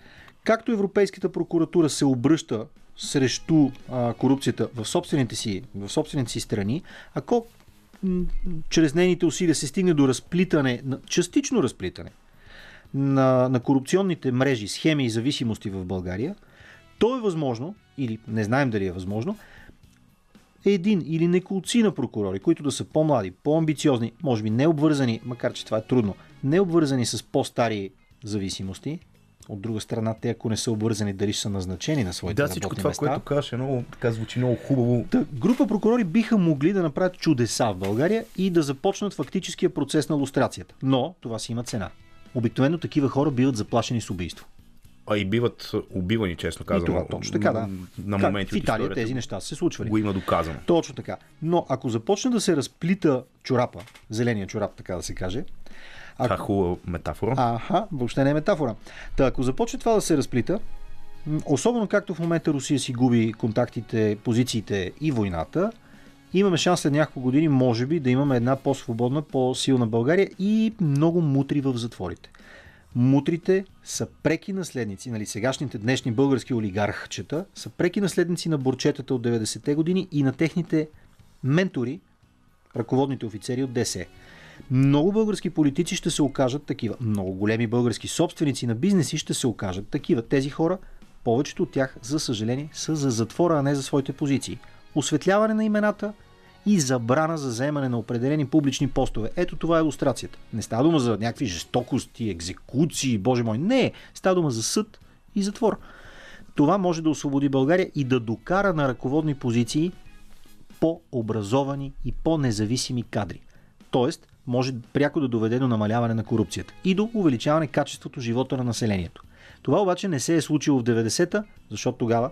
както Европейската прокуратура се обръща срещу а, корупцията в собствените, си, в собствените си страни, ако чрез нейните усилия се стигне до разплитане, на- частично разплитане на, на корупционните мрежи, схеми и зависимости в България, то е възможно, или не знаем дали е възможно, един или неколцина прокурори, които да са по-млади, по-амбициозни, може би не обвързани, макар че това е трудно, не обвързани с по-стари зависимости. От друга страна, те ако не са обвързани, дали ще са назначени на своите Да, всичко това, места. което казваш, е много, така звучи много хубаво. Та, група прокурори биха могли да направят чудеса в България и да започнат фактическия процес на лустрацията. Но това си има цена. Обикновено такива хора биват заплашени с убийство. А и биват убивани, честно И казано. това точно така, да. На моменти в Италия тези неща са се случвали. Го има доказано. Точно така. Но ако започне да се разплита чорапа, зеления чорап, така да се каже, Това е хубава метафора. Аха, въобще не е метафора. Та, ако започне това да се разплита, особено както в момента Русия си губи контактите, позициите и войната, имаме шанс след няколко години, може би, да имаме една по-свободна, по-силна България и много мутри в затворите. Мутрите са преки наследници, нали, сегашните днешни български олигархчета са преки наследници на борчетата от 90-те години и на техните ментори, ръководните офицери от ДС. Много български политици ще се окажат такива. Много големи български собственици на бизнеси ще се окажат такива. Тези хора, повечето от тях, за съжаление, са за затвора, а не за своите позиции. Осветляване на имената и забрана за заемане на определени публични постове. Ето това е иллюстрацията. Не става дума за някакви жестокости, екзекуции, боже мой. Не, става дума за съд и затвор. Това може да освободи България и да докара на ръководни позиции по-образовани и по-независими кадри. Тоест, може пряко да доведе до намаляване на корупцията и до увеличаване качеството живота на населението. Това обаче не се е случило в 90-та, защото тогава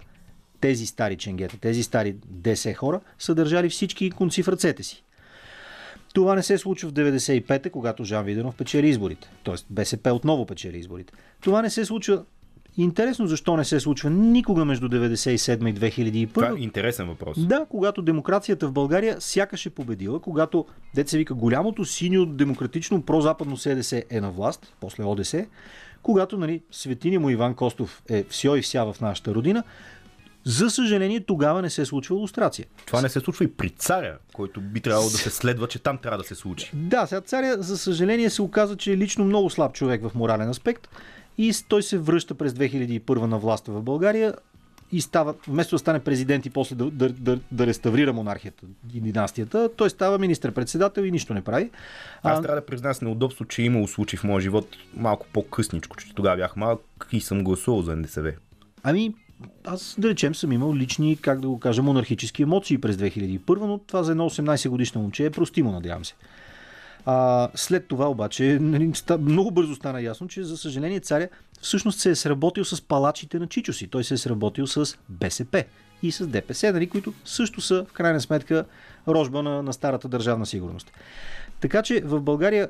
тези стари ченгета, тези стари ДС хора са държали всички конци в ръцете си. Това не се случва в 95-та, когато Жан Виденов печели изборите. Тоест БСП отново печели изборите. Това не се случва Интересно защо не се случва никога между 97 и 2001. Това е интересен въпрос. Да, когато демокрацията в България сякаш е победила, когато, деца вика, голямото синьо демократично прозападно СДС е на власт, после ОДС, когато нали, светиня му Иван Костов е все и вся в нашата родина, за съжаление тогава не се е случва лустрация. Това не се случва и при царя, който би трябвало да се следва, че там трябва да се случи. Да, сега царя, за съжаление, се оказа, че е лично много слаб човек в морален аспект и той се връща през 2001 на власт в България и става, вместо да стане президент и после да, да, да, да реставрира монархията и династията, той става министър-председател и нищо не прави. Аз трябва да призная с неудобство, че е имало случаи в моя живот малко по-късничко, че тогава бях малък и съм гласувал за НДСВ. Ами, аз да речем съм имал лични, как да го кажа, монархически емоции през 2001, но това за едно 18 годишно момче е простимо, надявам се. А, след това обаче нали, много бързо стана ясно, че за съжаление царя всъщност се е сработил с палачите на Чичо си. Той се е сработил с БСП и с ДПС, нали, които също са в крайна сметка рожба на, на старата държавна сигурност. Така че в България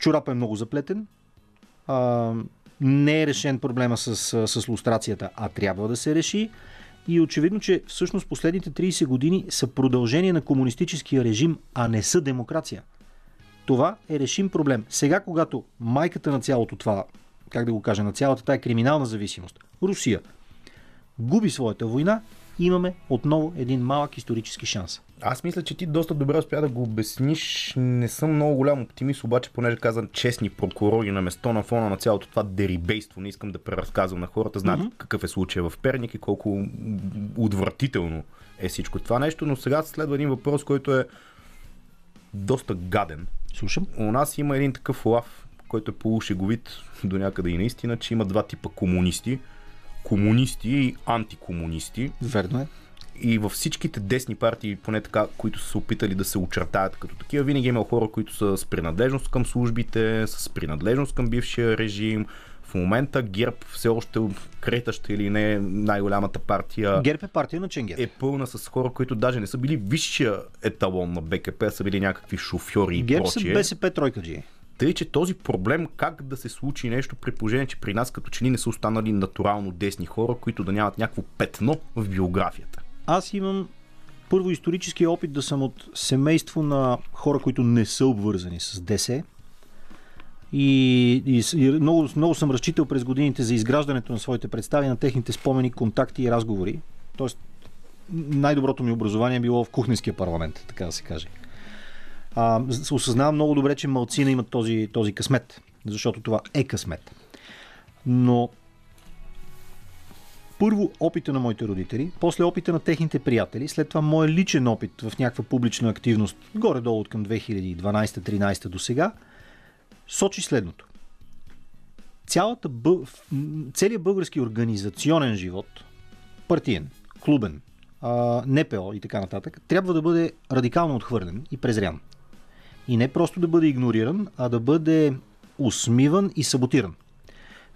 чорапа е много заплетен. А, не е решен проблема с, с, лустрацията, а трябва да се реши. И очевидно, че всъщност последните 30 години са продължение на комунистическия режим, а не са демокрация. Това е решим проблем. Сега, когато майката на цялото това, как да го кажа, на цялата тая криминална зависимост, Русия, губи своята война, имаме отново един малък исторически шанс. Аз мисля, че ти доста добре успя да го обясниш. Не съм много голям оптимист, обаче, понеже казвам честни прокурори на место на фона на цялото това дерибейство. Не искам да преразказвам на хората. Знаят mm-hmm. какъв е случай в Перник и колко отвратително е всичко това нещо. Но сега следва един въпрос, който е доста гаден. Слушам. У нас има един такъв лав, който е полушеговит до някъде и наистина, че има два типа комунисти. Комунисти и антикомунисти. Верно е. И във всичките десни партии, поне така, които са се опитали да се очертаят като такива, винаги има хора, които са с принадлежност към службите, с принадлежност към бившия режим. В момента ГЕРБ все още кретаща или не най-голямата партия ГЕРБ е партия на Ченгер. е пълна с хора, които даже не са били висшия еталон на БКП, са били някакви шофьори и ГЕРБ са прочие. БСП тройкаджи. Тъй, че този проблем как да се случи нещо при положение, че при нас като че ли не са останали натурално десни хора, които да нямат някакво петно в биографията. Аз имам първо исторически опит да съм от семейство на хора, които не са обвързани с ДС. И, и, и много, много съм разчитал през годините за изграждането на своите представи, на техните спомени, контакти и разговори. Тоест, най-доброто ми образование е било в кухненския парламент, така да се каже. А, осъзнавам много добре, че малцина имат този, този късмет, защото това е късмет. Но първо опита на моите родители, после опита на техните приятели, след това моят личен опит в някаква публична активност, горе-долу от към 2012-13 до сега, сочи следното. Цялата бъл... целият български организационен живот, партиен, клубен, НПО и така нататък, трябва да бъде радикално отхвърлен и презрян. И не просто да бъде игнориран, а да бъде усмиван и саботиран.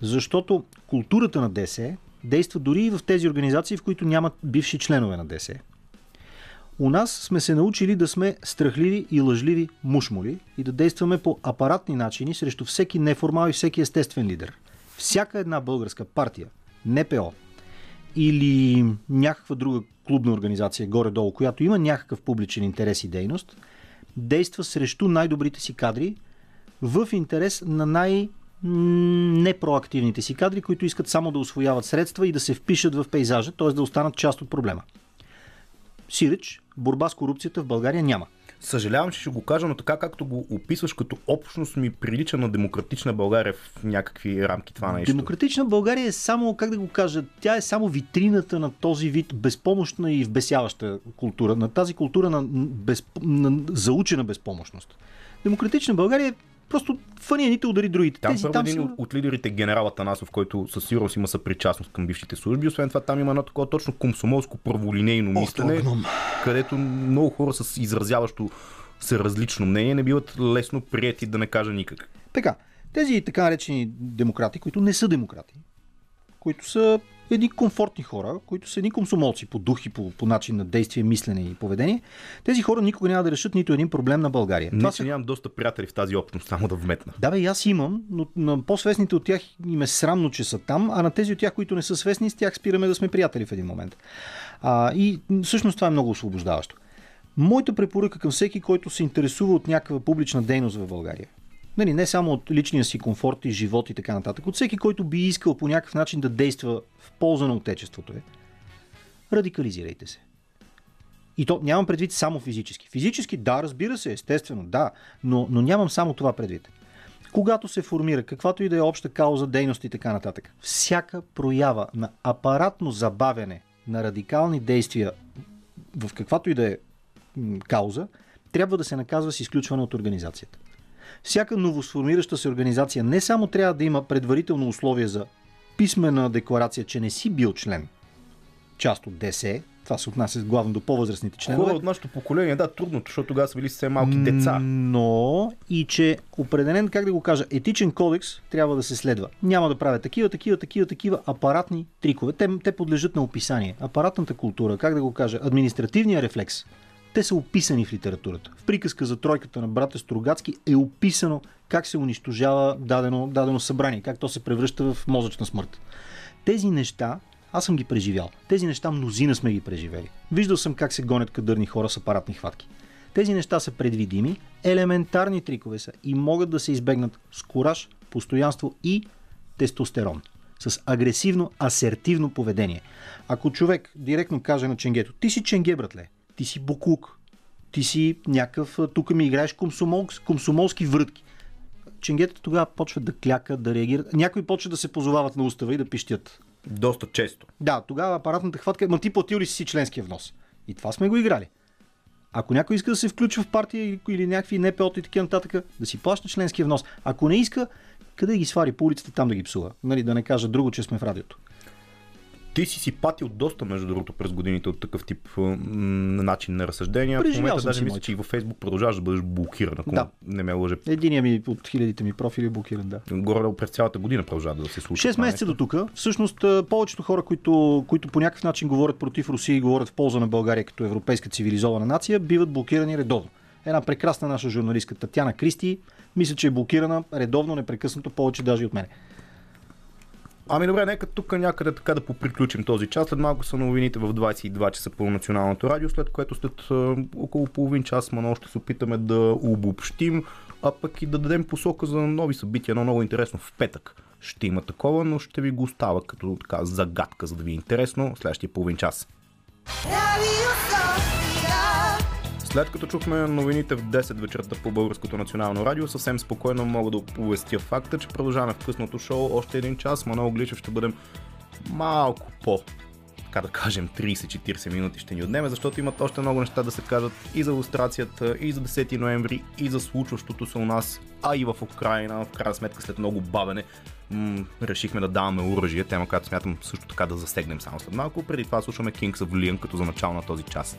Защото културата на ДС действа дори и в тези организации, в които нямат бивши членове на ДС. У нас сме се научили да сме страхливи и лъжливи мушмули и да действаме по апаратни начини срещу всеки неформал и всеки естествен лидер. Всяка една българска партия, НПО или някаква друга клубна организация горе-долу, която има някакъв публичен интерес и дейност, действа срещу най-добрите си кадри в интерес на най- непроактивните си кадри, които искат само да освояват средства и да се впишат в пейзажа, т.е. да останат част от проблема. Сиреч, борба с корупцията в България няма. Съжалявам, че ще го кажа, но така както го описваш като общност ми прилича на демократична България в някакви рамки това нещо. Демократична България е само, как да го кажа, тя е само витрината на този вид безпомощна и вбесяваща култура, на тази култура на, без, на заучена безпомощност. Демократична България е просто фъни едните удари другите. Там Тези първо там един са... от, лидерите генерал Атанасов, който със сигурност има съпричастност към бившите служби. Освен това там има едно такова точно комсомолско праволинейно О, мислене, гном. където много хора с изразяващо се различно мнение не биват лесно прияти да не кажа никак. Така, тези така наречени демократи, които не са демократи, които са едни комфортни хора, които са едни комсомолци по дух и по, по начин на действие, мислене и поведение, тези хора никога няма да решат нито един проблем на България. Не, Това че са нямам доста приятели в тази общност, само да вметна. Да, бе, и аз имам, но на по-свестните от тях им е срамно, че са там, а на тези от тях, които не са свестни, с тях спираме да сме приятели в един момент. А, и всъщност това е много освобождаващо. Моята препоръка към всеки, който се интересува от някаква публична дейност в България, нали, не само от личния си комфорт и живот и така нататък, от всеки, който би искал по някакъв начин да действа в полза на отечеството е, радикализирайте се. И то нямам предвид само физически. Физически, да, разбира се, естествено, да, но, но нямам само това предвид. Когато се формира каквато и да е обща кауза, дейност и така нататък, всяка проява на апаратно забавяне на радикални действия в каквато и да е кауза, трябва да се наказва с изключване от организацията. Всяка новосформираща се организация не само трябва да има предварително условие за писмена декларация, че не си бил член, част от ДСЕ, Това се отнася главно до по-възрастните членове. Хора от нашето поколение, да, трудното, защото тогава са били съвсем малки деца. Но и че определен, как да го кажа, етичен кодекс трябва да се следва. Няма да правят такива, такива, такива, такива апаратни трикове. Те, те подлежат на описание. Апаратната култура, как да го кажа, административния рефлекс, те са описани в литературата. В приказка за тройката на брата Строгацки е описано как се унищожава дадено, дадено събрание, как то се превръща в мозъчна смърт. Тези неща аз съм ги преживял. Тези неща мнозина сме ги преживели. Виждал съм как се гонят кадърни хора с апаратни хватки. Тези неща са предвидими, елементарни трикове са и могат да се избегнат с кураж, постоянство и тестостерон. С агресивно, асертивно поведение. Ако човек директно каже на ченгето, ти си ченге, братле, ти си буклук, ти си някакъв, тук ми играеш комсомол, комсомолски врътки. Ченгетата тогава почват да клякат, да реагират. Някои почват да се позовават на устава и да пищят. Доста често. Да, тогава апаратната хватка ма ти платил ли си членския внос? И това сме го играли. Ако някой иска да се включва в партия или някакви НПО и така нататък, да си плаща членския внос. Ако не иска, къде ги свари по улицата, там да ги псува. Нали, да не кажа друго, че сме в радиото. Ти си си патил доста, между другото, през годините от такъв тип м- начин на разсъждения. Преживял в момента даже си мисля, че и във Фейсбук продължаваш да бъдеш блокиран, ако Да. не ме лъже. Единия ми от хилядите ми профили е блокиран, да. Горе през цялата година продължава да се случва. 6 това месеца до тук. Всъщност, повечето хора, които, които по някакъв начин говорят против Русия и говорят в полза на България като европейска цивилизована нация, биват блокирани редовно. Една прекрасна наша журналистка Татяна Кристи, мисля, че е блокирана редовно, непрекъснато, повече даже и от мен. Ами добре, нека тук някъде така да поприключим този час. След малко са новините в 22 часа по националното радио, след което след около половин час мано ще се опитаме да обобщим, а пък и да дадем посока за нови събития. Едно много интересно в петък ще има такова, но ще ви го остава като така загадка, за да ви е интересно следващия половин час. Sofia. След като чухме новините в 10 вечерта по Българското национално радио, съвсем спокойно мога да оповестя факта, че продължаваме в късното шоу още един час. Манол Гличев ще бъдем малко по така да кажем 30-40 минути ще ни отнеме, защото имат още много неща да се кажат и за иллюстрацията, и за 10 ноември, и за случващото се у нас, а и в Украина. В крайна сметка след много бавене м- решихме да даваме оръжие, тема, която смятам също така да засегнем само след малко. Преди това слушаме Kings of Leon като за начало на този час.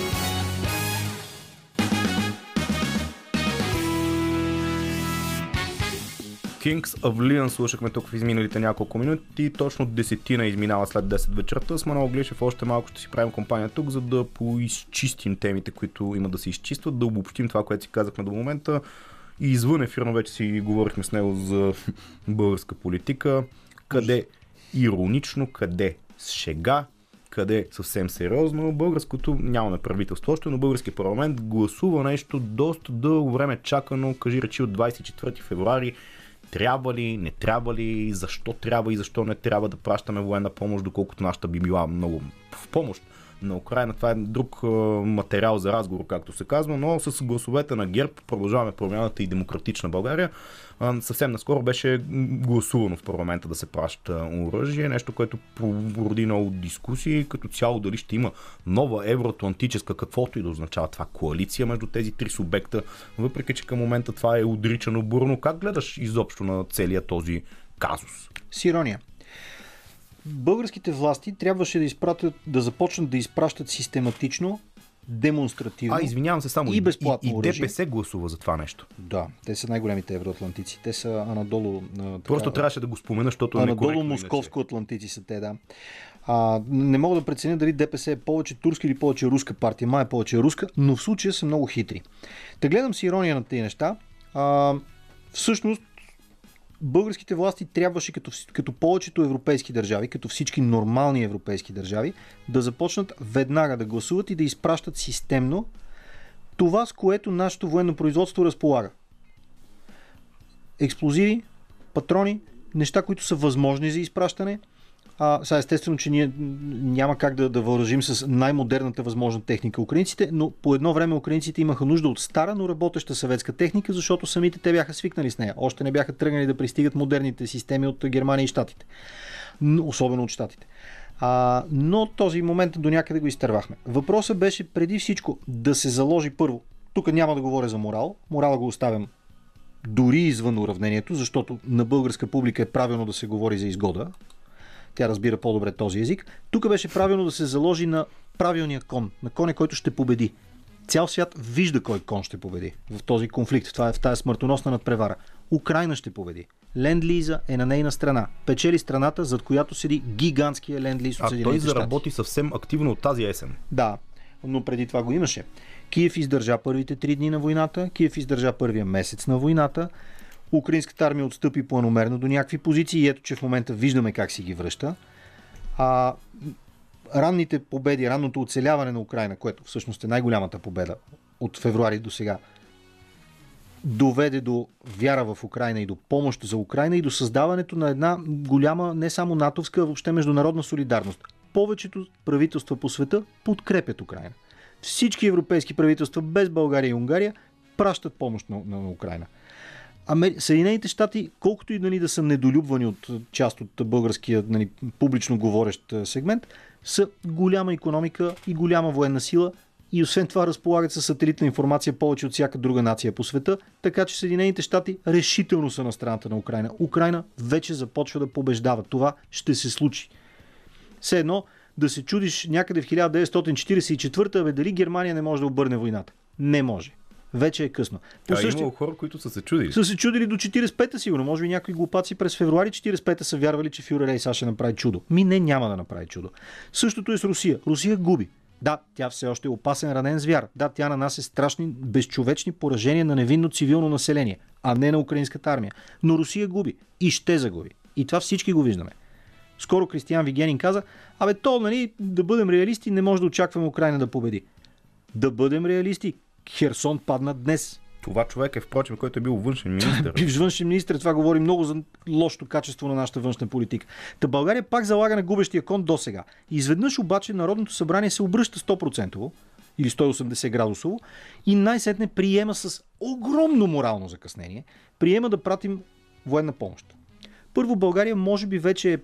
Kings Leon слушахме тук в изминалите няколко минути. Точно десетина изминава след 10 вечерта. С Манол Глишев още малко ще си правим компания тук, за да поизчистим темите, които има да се изчистват, да обобщим това, което си казахме до момента. И извън ефирно вече си говорихме с него за българска политика. Къде иронично, къде с шега, къде съвсем сериозно. Българското нямаме правителство още, но българския парламент гласува нещо доста дълго време чакано, кажи речи от 24 февруари. Трябва ли, не трябва ли, защо трябва и защо не трябва да пращаме военна помощ, доколкото нашата би била много в помощ на Украина. Това е друг материал за разговор, както се казва, но с гласовете на ГЕРБ продължаваме промяната и демократична България. Съвсем наскоро беше гласувано в парламента да се праща оръжие, нещо, което породи много дискусии, като цяло дали ще има нова евроатлантическа, каквото и да означава това, коалиция между тези три субекта, въпреки че към момента това е отричано бурно. Как гледаш изобщо на целия този казус? С ирония. Българските власти трябваше да изпратят, да започнат да изпращат систематично, демонстративно. А, извинявам се, само И безплатно и, и оръжие. ДПС гласува за това нещо. Да, те са най-големите евроатлантици. Те са анадолу. Така, Просто трябваше да го спомена, защото е Анадолу московско-атлантици са те, да. А, не мога да преценя дали ДПС е повече турска или повече руска партия. Май е повече руска, но в случая са много хитри. Та гледам си ирония на тези неща. А, всъщност, българските власти трябваше, като, като повечето европейски държави, като всички нормални европейски държави, да започнат веднага да гласуват и да изпращат системно това, с което нашето военно производство разполага. Експлозиви, патрони, неща, които са възможни за изпращане. А, сега естествено, че ние няма как да, да въоръжим с най-модерната възможна техника украинците, но по едно време украинците имаха нужда от стара, но работеща съветска техника, защото самите те бяха свикнали с нея. Още не бяха тръгнали да пристигат модерните системи от Германия и Штатите. Особено от Штатите. А, но този момент до някъде го изтървахме. Въпросът беше преди всичко да се заложи първо. Тук няма да говоря за морал. Морала го оставям дори извън уравнението, защото на българска публика е правилно да се говори за изгода. Тя разбира по-добре този език. Тук беше правилно да се заложи на правилния кон, на коня, който ще победи. Цял свят вижда кой кон ще победи в този конфликт. Това е в тази смъртоносна надпревара. Украина ще победи. Ленд-лиза е на нейна страна. Печели страната, зад която седи гигантския ленд-лиз от А той Съединените щати. заработи съвсем активно от тази есен. Да, но преди това го имаше. Киев издържа първите три дни на войната, Киев издържа първия месец на войната, Украинската армия отстъпи планомерно до някакви позиции и ето, че в момента виждаме как си ги връща. А ранните победи, ранното оцеляване на Украина, което всъщност е най-голямата победа от февруари до сега, доведе до вяра в Украина и до помощ за Украина и до създаването на една голяма, не само натовска, а въобще международна солидарност. Повечето правителства по света подкрепят Украина. Всички европейски правителства, без България и Унгария, пращат помощ на, на, на Украина. Амер... Съединените щати, колкото и нали, да са недолюбвани от е, част от българския нали, публично говорещ е, сегмент, са голяма економика и голяма военна сила и освен това разполагат със сателитна информация повече от всяка друга нация по света, така че Съединените щати решително са на страната на Украина. Украина вече започва да побеждава. Това ще се случи. Все едно да се чудиш някъде в 1944 бе, дали Германия не може да обърне войната. Не може. Вече е късно. По А същия- имало хора, които са се чудили. са се чудили до 45-та сигурно. Може би някои глупаци през февруари 45-та са вярвали, че Фюрер Ей сега ще направи чудо. Ми не, няма да направи чудо. Същото е с Русия. Русия губи. Да, тя все още е опасен ранен звяр. Да, тя нанася страшни, безчовечни поражения на невинно цивилно население, а не на украинската армия. Но Русия губи и ще загуби. И това всички го виждаме. Скоро Кристиян Вигенин каза, абе то, нали, да бъдем реалисти, не може да очакваме Украина да победи. Да бъдем реалисти. Херсон падна днес. Това човек е, впрочем, който е бил външен министр. Бивш външен министр, това говори много за лошото качество на нашата външна политика. Та България пак залага на губещия кон до сега. Изведнъж обаче Народното събрание се обръща 100% или 180 градусово и най-сетне приема с огромно морално закъснение, приема да пратим военна помощ. Първо България може би вече е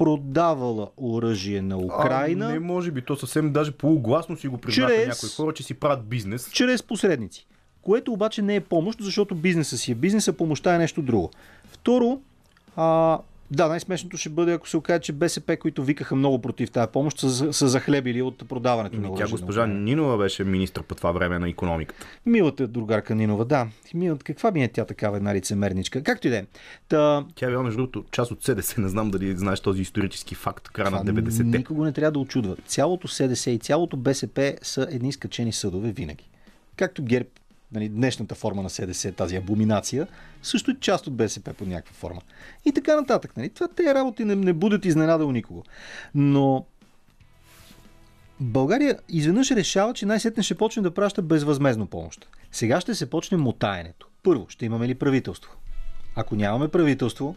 продавала оръжие на Украина А, не може би, то съвсем даже полугласно си го признаха Чрез- някои хора, че си правят бизнес. чрез посредници. Което обаче не е помощ, защото бизнеса си е бизнес, а помощта е нещо друго. Второ, а, да, най-смешното ще бъде, ако се окаже, че БСП, които викаха много против тази помощ, са, са захлебили от продаването на Ами, оръжие. Тя на госпожа Украина. Нинова беше министр по това време на економиката. Милата другарка Нинова, да. Милата, каква ми е тя такава една лицемерничка? Както и да е. Та, Тя е била, между другото, част от СДС. Не знам дали знаеш този исторически факт, края на това 90-те. никого не трябва да очудва. Цялото СДС и цялото БСП са едни скачени съдове винаги. Както ГЕРБ, нали, днешната форма на СДС, тази абоминация, също е част от БСП под някаква форма. И така нататък. Нали. Това тези работи не, не будят изненада у никого. Но България изведнъж решава, че най-сетне ще почне да праща безвъзмезно помощ. Сега ще се почне мотаенето. Първо, ще имаме ли правителство? Ако нямаме правителство,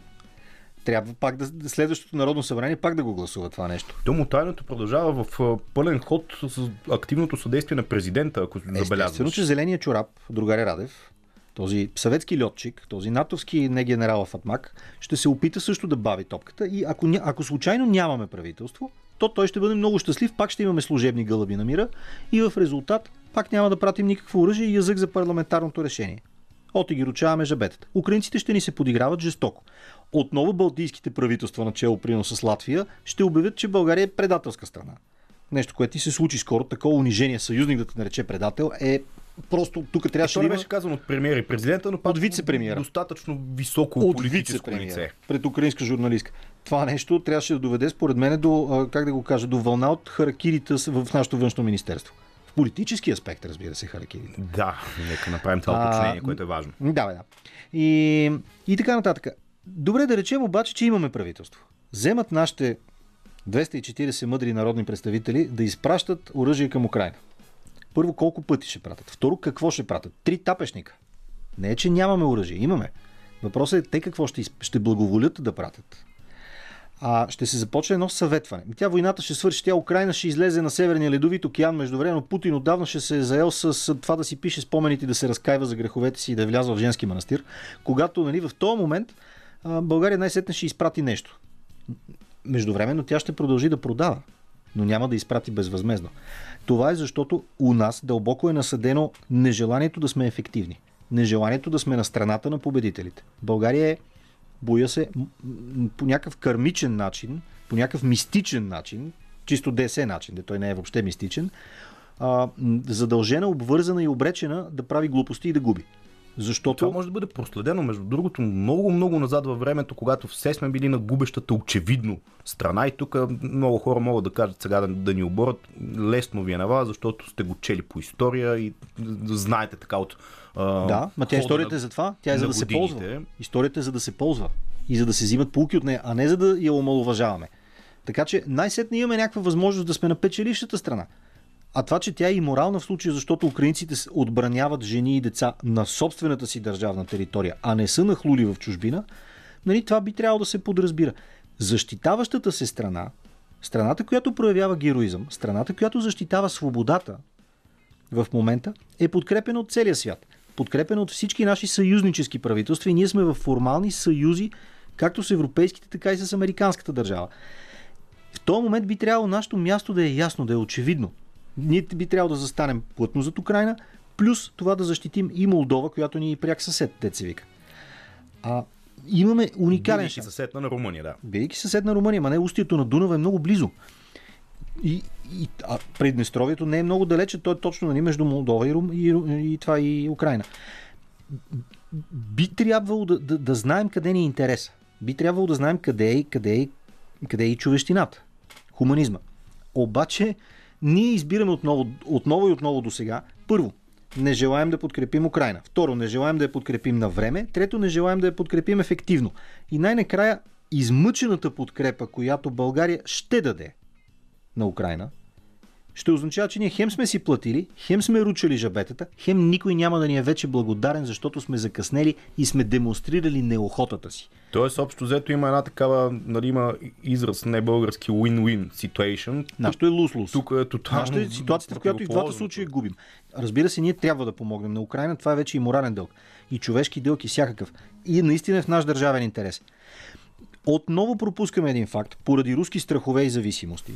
трябва пак да следващото Народно събрание пак да го гласува това нещо. То мотайното продължава в пълен ход с активното съдействие на президента, ако Естествено, забелязваш. че зеления чорап, другаря Радев, този съветски льотчик, този натовски не генерал в Атмак, ще се опита също да бави топката и ако, ако случайно нямаме правителство, то той ще бъде много щастлив, пак ще имаме служебни гълъби на мира и в резултат пак няма да пратим никакво оръжие и язък за парламентарното решение. Оти ги ручаваме жабетата. Украинците ще ни се подиграват жестоко. Отново балтийските правителства, начало прино с Латвия, ще обявят, че България е предателска страна. Нещо, което ти се случи скоро, такова унижение, съюзник да те нарече предател, е просто тук трябваше Това да има беше казано от премиера и президента, но пак От вице-премиера. достатъчно високо от политическо лице. пред украинска журналистка. Това нещо трябваше да доведе, според мен, до, как да го кажа, до вълна от харакирите в нашето външно министерство. Политически аспект, разбира се, харакирите. Да, нека направим това уточнение, което е важно. Да, да. И, и така нататък. Добре да речем обаче, че имаме правителство. Вземат нашите 240 мъдри народни представители да изпращат оръжие към Украина. Първо, колко пъти ще пратят? Второ, какво ще пратят? Три тапешника. Не е, че нямаме оръжие. Имаме. Въпросът е те какво ще, ще благоволят да пратят. А, ще се започне едно съветване. Тя войната ще свърши. Тя Украина ще излезе на Северния ледовит океан. Междувременно Путин отдавна ще се е заел с, това да си пише спомените, да се разкаива за греховете си и да е в женски манастир. Когато нали, в този момент България най-сетне ще изпрати нещо. Междувременно тя ще продължи да продава, но няма да изпрати безвъзмезно. Това е защото у нас дълбоко е насъдено нежеланието да сме ефективни. Нежеланието да сме на страната на победителите. България е, боя се, по някакъв кармичен начин, по някакъв мистичен начин, чисто ДС начин, де той не е въобще мистичен, а, задължена, обвързана и обречена да прави глупости и да губи. Защото... Това може да бъде проследено, между другото, много, много назад във времето, когато все сме били на губещата очевидно страна и тук много хора могат да кажат сега да, да ни оборят. Лесно ви е на вас, защото сте го чели по история и знаете така от а, Да, ма тя историята на- е за това. Тя е за да се ползва. Историята е за да се ползва. И за да се взимат полки от нея, а не за да я омалуважаваме. Така че най-сетне имаме някаква възможност да сме на печелившата страна. А това, че тя е и морална в случая, защото украинците отбраняват жени и деца на собствената си държавна територия, а не са нахлули в чужбина, нали, това би трябвало да се подразбира. Защитаващата се страна, страната, която проявява героизъм, страната, която защитава свободата, в момента е подкрепена от целия свят. Подкрепена от всички наши съюзнически правителства и ние сме в формални съюзи, както с европейските, така и с американската държава. В този момент би трябвало нашето място да е ясно, да е очевидно. Ние би трябвало да застанем плътно зад Украина, плюс това да защитим и Молдова, която ни е пряк съсед, те се вика. А, имаме уникален Бидейки шанс. съсед на Румъния, да. Бидейки съсед на Румъния, ма не устието на Дунава е много близо. И, и а Приднестровието не е много далече, то е точно нали, между Молдова и, Рум, и, и това и Украина. Би трябвало да, да, да знаем къде ни е интереса. Би трябвало да знаем къде е, къде е, къде е и човещината. Хуманизма. Обаче, ние избираме отново, отново и отново до сега. Първо, не желаем да подкрепим Украина. Второ, не желаем да я подкрепим на време. Трето, не желаем да я подкрепим ефективно. И най-накрая, измъчената подкрепа, която България ще даде на Украина, ще означава, че ние хем сме си платили, хем сме ручали жабетата, хем никой няма да ни е вече благодарен, защото сме закъснели и сме демонстрирали неохотата си. Тоест, общо взето има една такава, нали, има израз не български win-win situation. Нашето е лус-лус. Тук е тотално. Нашата е ситуацията, в която и в двата случая губим. Разбира се, ние трябва да помогнем на Украина. Това е вече и морален дълг. И човешки дълг и всякакъв. И наистина е в наш държавен интерес. Отново пропускаме един факт. Поради руски страхове и зависимости,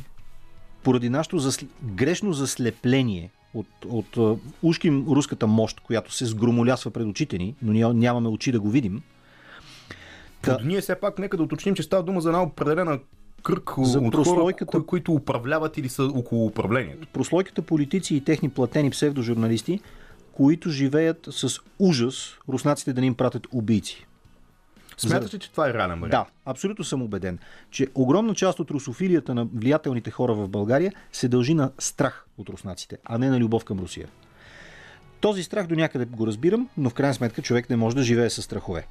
поради нашето засл... грешно заслепление от, от ушким руската мощ, която се сгромолясва пред очите ни, но ние нямаме очи да го видим, Та-. Ние все пак нека да уточним, че става дума за една определена кръг За от хора, прослойката- кои, които управляват или са около управлението. прослойката политици и техни платени псевдожурналисти, които живеят с ужас руснаците да ни им пратят убийци. Смятате, ли, че това е реален вариант? Да, абсолютно съм убеден, че огромна част от русофилията на влиятелните хора в България се дължи на страх от руснаците, а не на любов към Русия. Този страх до някъде го разбирам, но в крайна сметка човек не може да живее с страхове.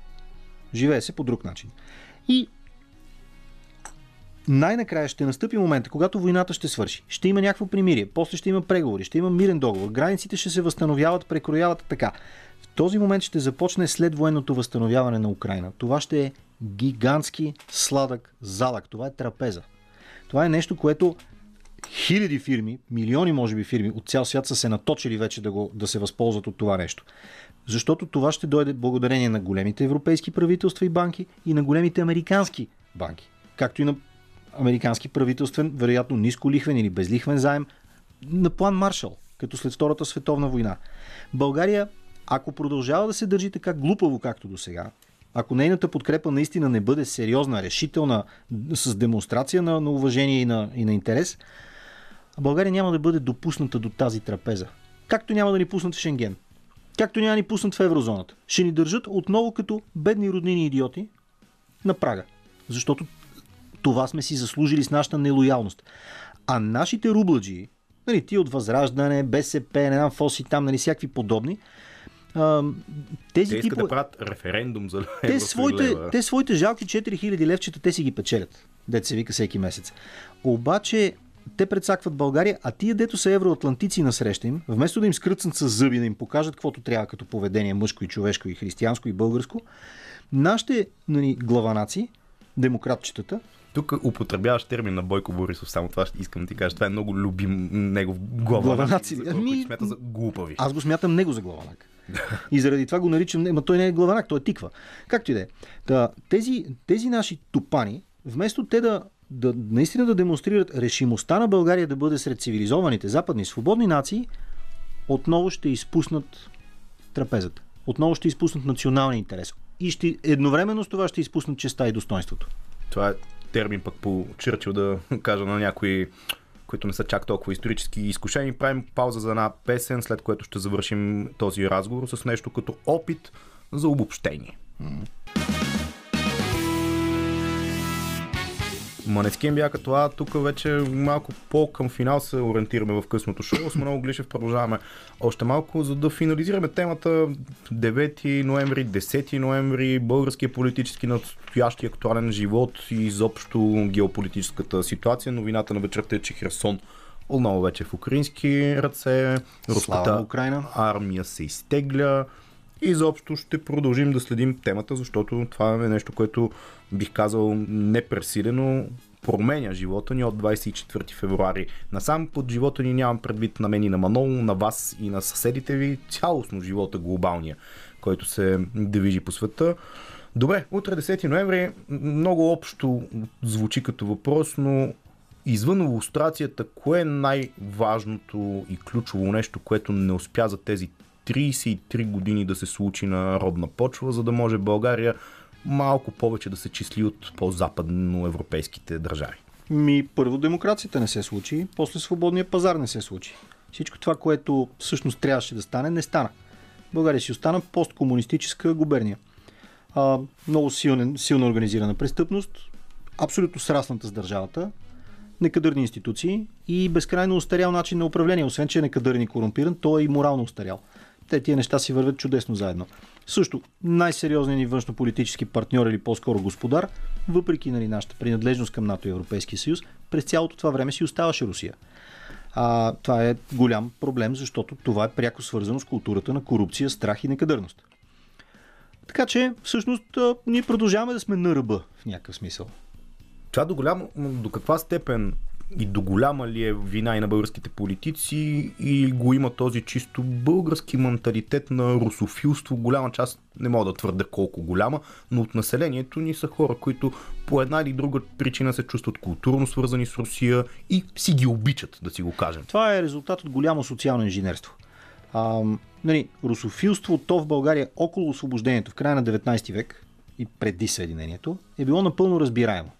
Живее се по друг начин. И най-накрая ще настъпи момента, когато войната ще свърши. Ще има някакво примирие, после ще има преговори, ще има мирен договор, границите ще се възстановяват, прекрояват така. Този момент ще започне след военното възстановяване на Украина. Това ще е гигантски сладък залък. Това е трапеза. Това е нещо, което хиляди фирми, милиони може би фирми от цял свят са се наточили вече да, го, да се възползват от това нещо. Защото това ще дойде благодарение на големите европейски правителства и банки и на големите американски банки. Както и на американски правителствен, вероятно ниско лихвен или безлихвен заем на план Маршал, като след Втората световна война. България, ако продължава да се държи така глупаво, както до сега, ако нейната подкрепа наистина не бъде сериозна, решителна, с демонстрация на, на уважение и на, и на интерес, България няма да бъде допусната до тази трапеза. Както няма да ни пуснат в Шенген. Както няма да ни пуснат в еврозоната. Ще ни държат отново като бедни роднини идиоти на прага. Защото това сме си заслужили с нашата нелоялност. А нашите рубладжи, нали, ти от Възраждане, БСП, не знам, ФОС и там, нали, всякакви подобни, а, тези Те искат типове... да правят референдум за Те своите, лева. те своите жалки 4000 левчета, те си ги печелят. Дете се вика всеки месец. Обаче, те предсакват България, а тия, дето са евроатлантици на среща им, вместо да им скръцнат с зъби, да им покажат каквото трябва като поведение мъжко и човешко и християнско и българско, нашите нали, главанаци, демократчетата, Тук употребяваш термин на Бойко Борисов, само това ще искам да ти кажа. Това е много любим негов глава. Главанаци. За хора, Ами- смята за глупави. Аз го смятам него за главанак. И заради това го наричам, ма той не е главанак, той е тиква. Както и да е. Тези, тези наши тупани, вместо те да да наистина да демонстрират решимостта на България да бъде сред цивилизованите западни свободни нации, отново ще изпуснат трапезата. Отново ще изпуснат националния интерес. И ще, едновременно с това ще изпуснат честа и достоинството. Това е термин пък по Чърчил да кажа на някои, които не са чак толкова исторически изкушени. Правим пауза за една песен, след което ще завършим този разговор с нещо като опит за обобщение. Манескин бяха това. Тук вече малко по-към финал се ориентираме в късното шоу. С Манол Глишев продължаваме още малко, за да финализираме темата 9 ноември, 10 ноември, българския политически настоящи актуален живот и изобщо геополитическата ситуация. Новината на вечерта е, че Херсон отново вече е в украински ръце. Слава Руската на Украина. армия се изтегля. И изобщо ще продължим да следим темата, защото това е нещо, което бих казал непресилено променя живота ни от 24 февруари. Насам под живота ни нямам предвид на мен и на Манол, на вас и на съседите ви, цялостно живота глобалния, който се движи по света. Добре, утре 10 ноември, много общо звучи като въпрос, но извън иллюстрацията, кое е най-важното и ключово нещо, което не успя за тези 33 години да се случи на родна почва, за да може България малко повече да се числи от по-западноевропейските държави? Ми, първо демокрацията не се случи, после свободния пазар не се случи. Всичко това, което всъщност трябваше да стане, не стана. България си остана посткомунистическа губерния. А, много силен, силно организирана престъпност, абсолютно срасната с държавата, некадърни институции и безкрайно устарял начин на управление. Освен, че е некадърен и корумпиран, той е и морално устарял. Те тия неща си вървят чудесно заедно. Също, най-сериозният ни външно-политически партньор или по-скоро господар, въпреки нали, нашата принадлежност към НАТО и Европейския съюз, през цялото това време си оставаше Русия. А, това е голям проблем, защото това е пряко свързано с културата на корупция, страх и некадърност. Така че, всъщност, ние продължаваме да сме на ръба в някакъв смисъл. Това до, голямо, до каква степен и до голяма ли е вина и на българските политици и го има този чисто български менталитет на русофилство. Голяма част, не мога да твърда колко голяма, но от населението ни са хора, които по една или друга причина се чувстват културно свързани с Русия и си ги обичат, да си го кажем. Това е резултат от голямо социално инженерство. А, нали, русофилство, то в България около освобождението в края на 19 век и преди Съединението е било напълно разбираемо.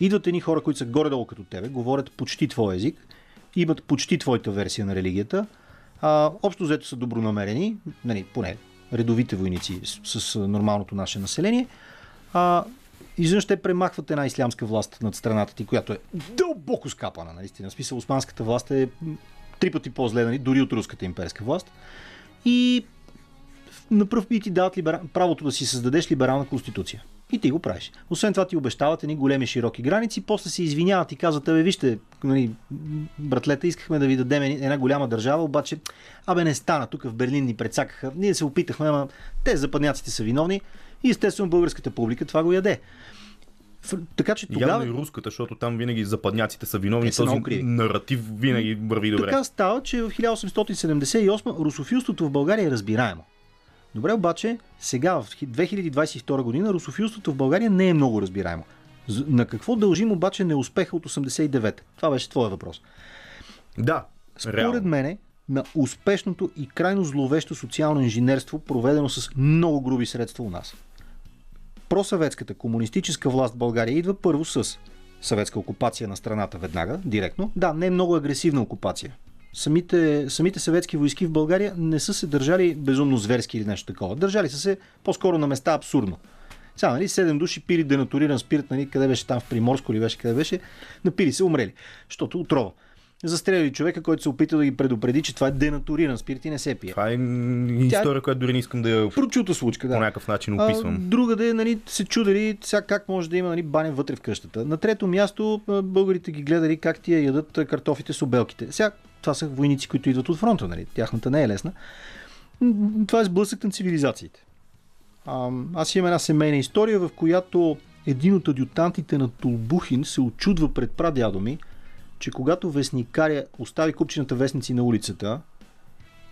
Идват едни хора, които са горе-долу като тебе, говорят почти твой език, имат почти твоята версия на религията, а, общо взето са добронамерени, нали, поне редовите войници с, с нормалното наше население, а, изведнъж те премахват една ислямска власт над страната ти, която е дълбоко скапана, наистина. В смисъл, османската власт е три пъти по-зле, нали, дори от руската имперска власт. И на пръв би ти дават либера... правото да си създадеш либерална конституция. И ти го правиш. Освен това ти обещават едни големи широки граници, после се извиняват и казват, абе вижте, нали, братлета, искахме да ви дадем една голяма държава, обаче, абе не стана, тук в Берлин ни прецакаха, ние се опитахме, ама те западняците са виновни и естествено българската публика това го яде. Така че Тогава... Явно и руската, защото там винаги западняците са виновни, са този криви. наратив винаги върви добре. Така става, че в 1878 русофилството в България е разбираемо. Добре, обаче сега в 2022 година русофилството в България не е много разбираемо. На какво дължим обаче неуспеха от 89? Това беше твоя въпрос. Да, Според реално. мене, на успешното и крайно зловещо социално инженерство, проведено с много груби средства у нас. Просъветската комунистическа власт в България идва първо с съветска окупация на страната веднага, директно. Да, не е много агресивна окупация. Самите, самите съветски войски в България не са се държали безумно зверски или нещо такова. Държали са се по-скоро на места абсурдно. Сега, нали, седем души пили денатуриран спирт, нали, къде беше там в Приморско или беше къде беше, напили се, умрели. Защото отрова. Застрелили човека, който се опита да ги предупреди, че това е денатуриран спирт и не се пие. Това е история, която дори не искам да я Прочута случка, да. по някакъв начин описвам. А, другаде, нали, се чудели сега как може да има нали, баня вътре в къщата. На трето място българите ги гледали как тия ядат картофите с обелките. Сега това са войници, които идват от фронта, нали? Тяхната не е лесна. Това е сблъсък на цивилизациите. А, аз имам една семейна история, в която един от адютантите на Толбухин се очудва пред прадядо ми, че когато вестникаря остави купчината вестници на улицата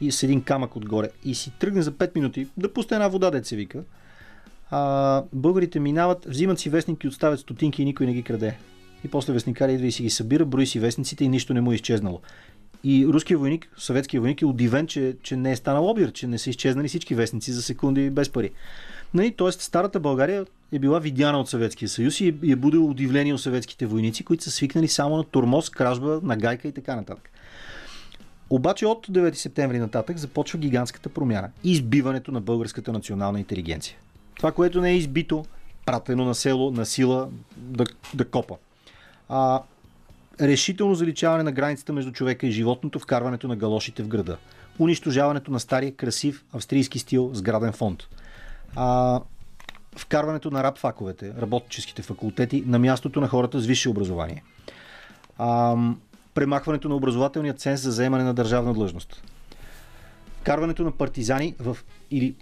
и с един камък отгоре и си тръгне за 5 минути да пусне една вода, се вика, а, българите минават, взимат си вестники, отставят стотинки и никой не ги краде. и после вестникаря идва и си ги събира, брои си вестниците и нищо не му е изчезнало. И руският войник, съветският войник е удивен, че, че не е станал обир, че не са изчезнали всички вестници за секунди без пари. Нали, Тоест, старата България е била видяна от Съветския съюз и е, е будила удивление от съветските войници, които са свикнали само на турмоз, кражба, на гайка и така нататък. Обаче от 9 септември нататък започва гигантската промяна. Избиването на българската национална интелигенция. Това, което не е избито, пратено на село, на сила да, да копа. А, решително заличаване на границата между човека и животното, вкарването на галошите в града. Унищожаването на стария, красив, австрийски стил, сграден фонд. А, вкарването на рабфаковете, работническите факултети, на мястото на хората с висше образование. А, премахването на образователния ценз за заемане на държавна длъжност. Вкарването на партизани в, или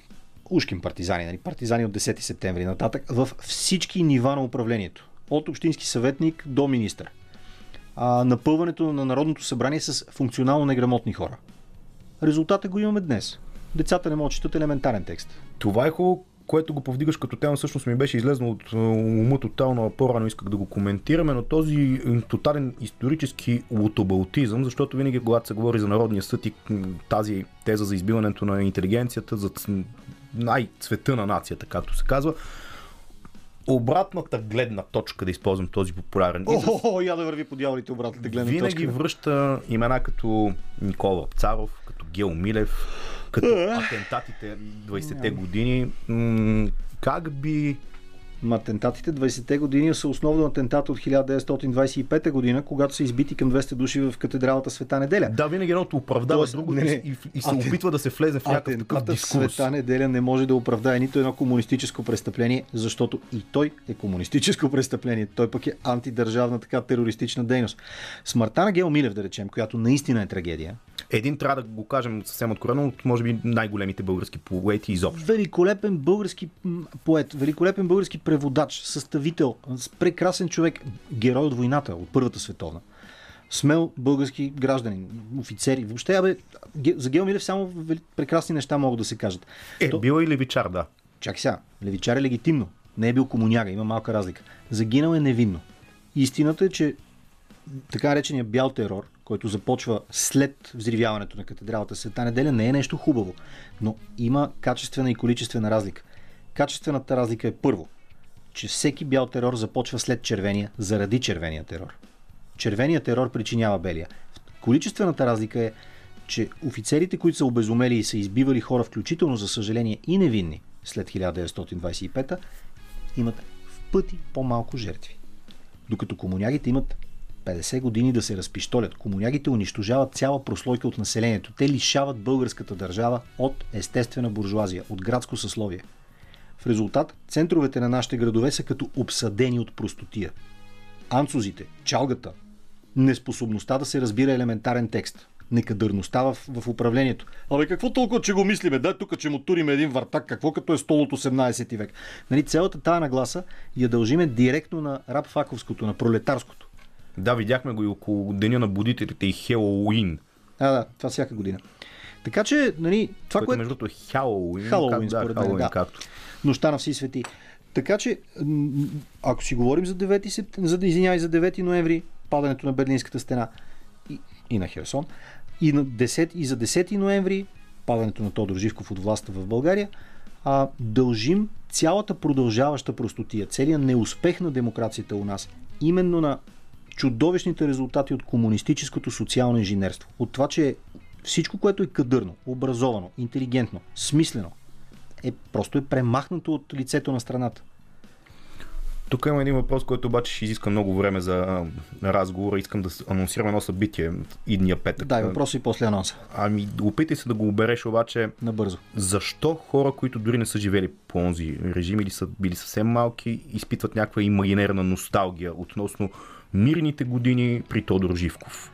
ушкин партизани, нали, партизани от 10 септември нататък, в всички нива на управлението. От общински съветник до министър. А, напълването на Народното събрание с функционално неграмотни хора. Резултата го имаме днес. Децата не могат четат елементарен текст. Това е хубаво, което го повдигаш като тема, всъщност ми беше излезно от е, ума тотално, по-рано исках да го коментираме, но този тотален исторически лутобалтизъм, защото винаги когато се говори за Народния съд и тази теза за избиването на интелигенцията, за най-цвета на нацията, както се казва, обратната гледна точка, да използвам този популярен израз, О, я да върви по дяволите обратната гледна винаги точка. връща имена като Никола Царов, като Гео Милев, като Е. атентатите 20-те години. М, Как би Ма Атентатите 20-те години са основно атентата от 1925 година, когато са избити към 200 души в катедралата Света неделя. Да, винаги едното оправдава Тоест, другото не, не. и, и се Атен- опитва да се влезе в някакъв такъв дискурс. Света неделя не може да оправдае нито едно комунистическо престъпление, защото и той е комунистическо престъпление. Той пък е антидържавна така терористична дейност. Смъртта на Гео Милев, да речем, която наистина е трагедия, Един трябва да го кажем съвсем откровено от може би най-големите български поети изобщо. великолепен български поет, великолепен български преводач, съставител, прекрасен човек, герой от войната, от Първата световна. Смел български гражданин, офицери. Въобще, абе, за Гео Милев само прекрасни неща могат да се кажат. Е, То- била и левичар, да. Чакай сега, Левичар е легитимно. Не е бил комуняга, има малка разлика. Загинал е невинно. Истината е, че така наречения бял терор, който започва след взривяването на катедралата Света неделя, не е нещо хубаво. Но има качествена и количествена разлика. Качествената разлика е първо, че всеки бял терор започва след червения, заради червения терор. Червения терор причинява белия. Количествената разлика е, че офицерите, които са обезумели и са избивали хора, включително за съжаление и невинни, след 1925 имат в пъти по-малко жертви. Докато комунягите имат 50 години да се разпиштолят. Комунягите унищожават цяла прослойка от населението. Те лишават българската държава от естествена буржуазия, от градско съсловие. В резултат, центровете на нашите градове са като обсадени от простотия. Анцузите, чалгата, неспособността да се разбира елементарен текст, некадърността в, в управлението. Абе, какво толкова, че го мислиме? Да, тук, че му туриме един вартак, какво като е стол от 18 век? Нали, цялата тая нагласа я дължиме директно на рабфаковското, на пролетарското. Да, видяхме го и около Деня на будителите и Хелоуин. А, да, това всяка година. Така че, нали, това, което, което... между другото е Хелоуин. Халоуин, как, да, според мен, Халоуин, да. както. Нощта на всички свети. Така че, ако си говорим за 9, септем... за, извинявай, за 9 ноември, падането на Берлинската стена и, и на Херсон, и, на 10, и за 10 ноември, падането на Тодор Живков от властта в България, а, дължим цялата продължаваща простотия, целият неуспех на демокрацията у нас, именно на чудовищните резултати от комунистическото социално инженерство. От това, че всичко, което е кадърно, образовано, интелигентно, смислено, е просто е премахнато от лицето на страната. Тук има един въпрос, който обаче ще изиска много време за а, разговора. Искам да анонсирам едно събитие идния петък. Дай въпрос и после анонса. Ами, опитай се да го обереш, обаче Набързо. защо хора, които дори не са живели по онзи режим или са били съвсем малки, изпитват някаква имагинерна носталгия относно мирните години при Тодор Живков?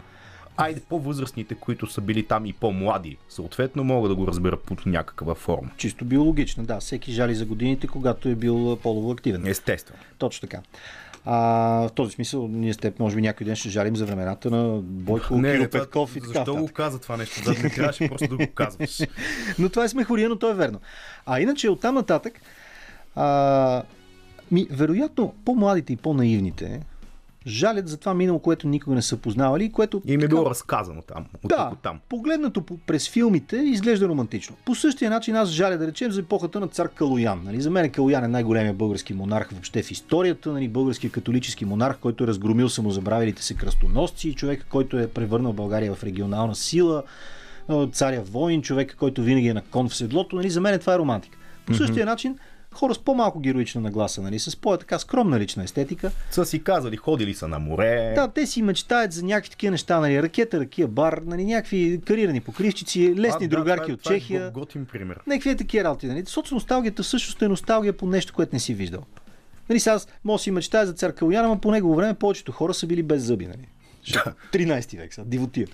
Айде, по-възрастните, които са били там и по-млади, съответно, могат да го разберат под някаква форма. Чисто биологично, да. Всеки жали за годините, когато е бил полово активен. Естествено. Точно така. А, в този смисъл, ние с теб, може би някой ден ще жалим за времената на Бойко, Киро това- Петков и така. Защо го каза това нещо? Да, не трябваше просто да го казваш. Но това е смехория, но то е верно. А иначе оттам нататък, а, ми, вероятно, по-младите и по-наивните Жалят за това минало, което никога не са познавали, и което И им е така- било разказано там, от да, от там. погледнато по- през филмите изглежда романтично. По същия начин аз жаля да речем за епохата на цар Калоян. Нали? За мен Калоян е най-големия български монарх въобще в историята, нали? българския католически монарх, който е разгромил самозабравилите се кръстоносци, човек, който е превърнал България в регионална сила, царя воин, човек, който винаги е на кон в седлото. Нали? За мен това е романтика. По същия начин хора с по-малко героична нагласа, нали? с по-така скромна лична естетика, Са си казали, ходили са на море. да, те си мечтаят за някакви такива неща, нали, ракета, ракия, бар, нали, някакви карирани покривчици, лесни А, да, другарки това е- от това е Чехия. го- Готин пример. Някакви такива работи. Нали. Соцносталгията всъщност е носталгия по нещо, което не си виждал. Нали, сега да си мечтая за цар Калуян, ама по негово време повечето хора са били без зъби. Нали. Защото 13 век са, дивотия.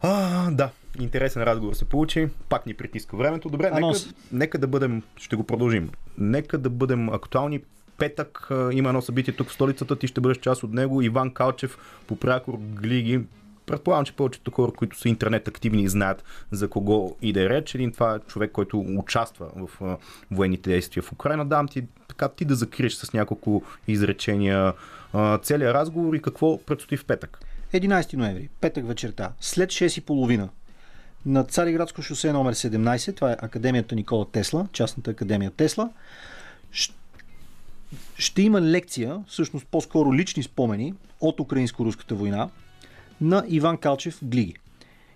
А, да, интересен разговор се получи. Пак ни притиска времето. Добре, нека, Анонс. нека да бъдем, ще го продължим. Нека да бъдем актуални. Петък има едно събитие тук в столицата, ти ще бъдеш част от него. Иван Калчев по прякор Глиги. Предполагам, че повечето хора, които са интернет активни и знаят за кого иде реч. Един това е човек, който участва в военните действия в Украина. Давам ти така ти да закриеш с няколко изречения целият разговор и какво предстои в петък. 11 ноември, петък вечерта, след 6.30 на Цариградско шосе номер 17, това е Академията Никола Тесла, частната академия Тесла, ще има лекция, всъщност по-скоро лични спомени от Украинско-руската война на Иван Калчев Глиги.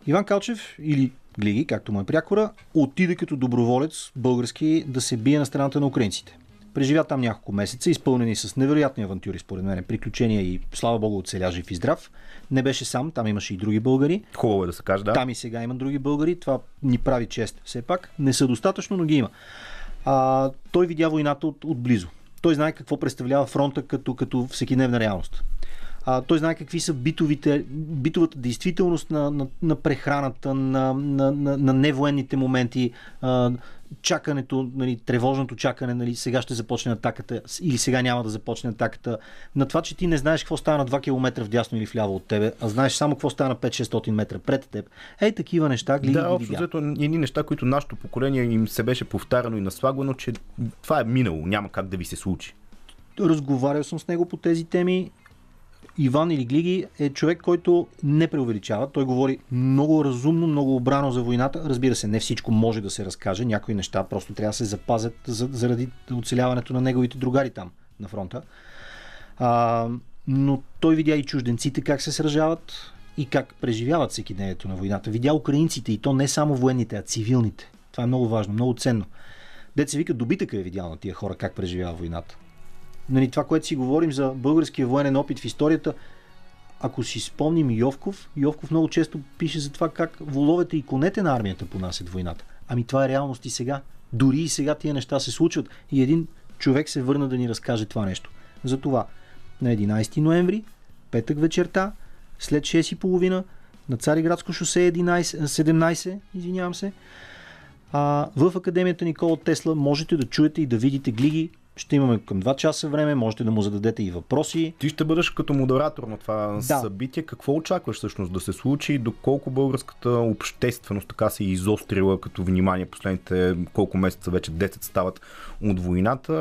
Иван Калчев или Глиги, както му е прякора, отиде като доброволец български да се бие на страната на украинците. Преживя там няколко месеца, изпълнени с невероятни авантюри, според мен, приключения и слава богу оцеля жив и здрав. Не беше сам, там имаше и други българи. Хубаво е да се каже, да. Там и сега има други българи. Това ни прави чест. Все пак не са достатъчно, но ги има. А, той видя войната от, отблизо. Той знае какво представлява фронта като, като всекидневна реалност. А, той знае какви са битовите, битовата действителност на, на, на прехраната, на, на, на, на невоенните моменти, а, чакането, нали, тревожното чакане, нали, сега ще започне атаката или сега няма да започне атаката, на това, че ти не знаеш какво става на 2 км вдясно или вляво от тебе, а знаеш само какво става на 5-600 метра пред теб. Ей, такива неща, гледай Да, общо взето едни неща, които нашето поколение им се беше повтаряно и наслагвано, че това е минало, няма как да ви се случи. разговарял съм с него по тези теми. Иван или Глиги е човек, който не преувеличава. Той говори много разумно, много обрано за войната. Разбира се, не всичко може да се разкаже. Някои неща просто трябва да се запазят за- заради оцеляването на неговите другари там на фронта. А, но той видя и чужденците как се сражават и как преживяват всекидневието на войната. Видя украинците и то не само военните, а цивилните. Това е много важно, много ценно. Деца вика, добитъка е видял на тия хора как преживява войната нали, това, което си говорим за българския военен опит в историята, ако си спомним Йовков, Йовков много често пише за това как воловете и конете на армията понасят войната. Ами това е реалност и сега. Дори и сега тия неща се случват и един човек се върна да ни разкаже това нещо. Затова на 11 ноември, петък вечерта, след 6.30 на Цариградско шосе 11, 17, извинявам се, а, в Академията Никола Тесла можете да чуете и да видите глиги. Ще имаме към 2 часа време, можете да му зададете и въпроси. Ти ще бъдеш като модератор на това Да. събитие. Какво очакваш всъщност да се случи? Доколко българската общественост така се е изострила като внимание последните колко месеца, вече 10 стават от войната?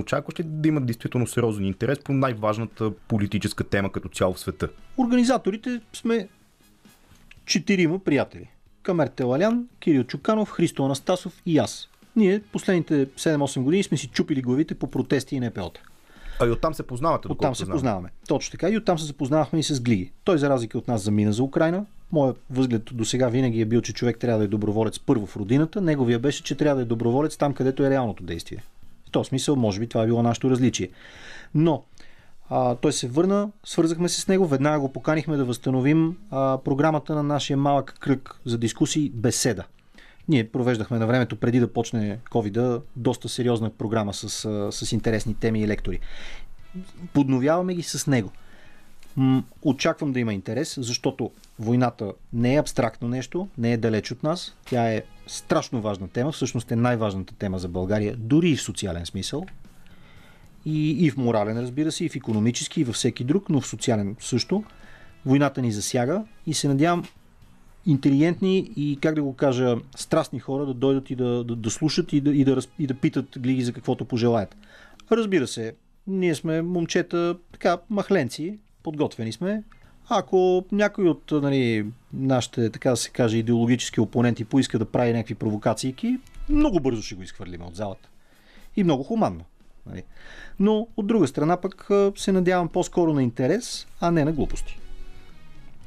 Очакваш ли да имат действително сериозен интерес по най-важната политическа тема като цяло в света? Организаторите сме четирима приятели. Камер Телалян, Кирил Чуканов, Христо Анастасов и аз. Ние последните 7-8 години сме си чупили главите по протести и НПО-та. А и оттам се познавате, Оттам се знам. познаваме. Точно така. И оттам се запознавахме и с Глиги. Той, за разлика от нас, замина за Украина. Моят възглед до сега винаги е бил, че човек трябва да е доброволец първо в родината. Неговия беше, че трябва да е доброволец там, където е реалното действие. В този смисъл, може би, това е било нашето различие. Но а, той се върна, свързахме се с него, веднага го поканихме да възстановим а, програмата на нашия малък кръг за дискусии Беседа. Ние провеждахме на времето, преди да почне covid доста сериозна програма с, с интересни теми и лектори. Подновяваме ги с него. Очаквам да има интерес, защото войната не е абстрактно нещо, не е далеч от нас. Тя е страшно важна тема, всъщност е най-важната тема за България, дори и в социален смисъл. И, и в морален, разбира се, и в економически, и във всеки друг, но в социален също. Войната ни засяга и се надявам интелигентни и, как да го кажа, страстни хора да дойдат и да, да, да слушат и да, и, да, раз- и да питат глиги за каквото пожелаят. Разбира се, ние сме момчета, така, махленци, подготвени сме. Ако някой от нали, нашите, така да се каже, идеологически опоненти поиска да прави някакви провокации, много бързо ще го изхвърлим от залата. И много хуманно. Нали. Но от друга страна пък се надявам по-скоро на интерес, а не на глупости.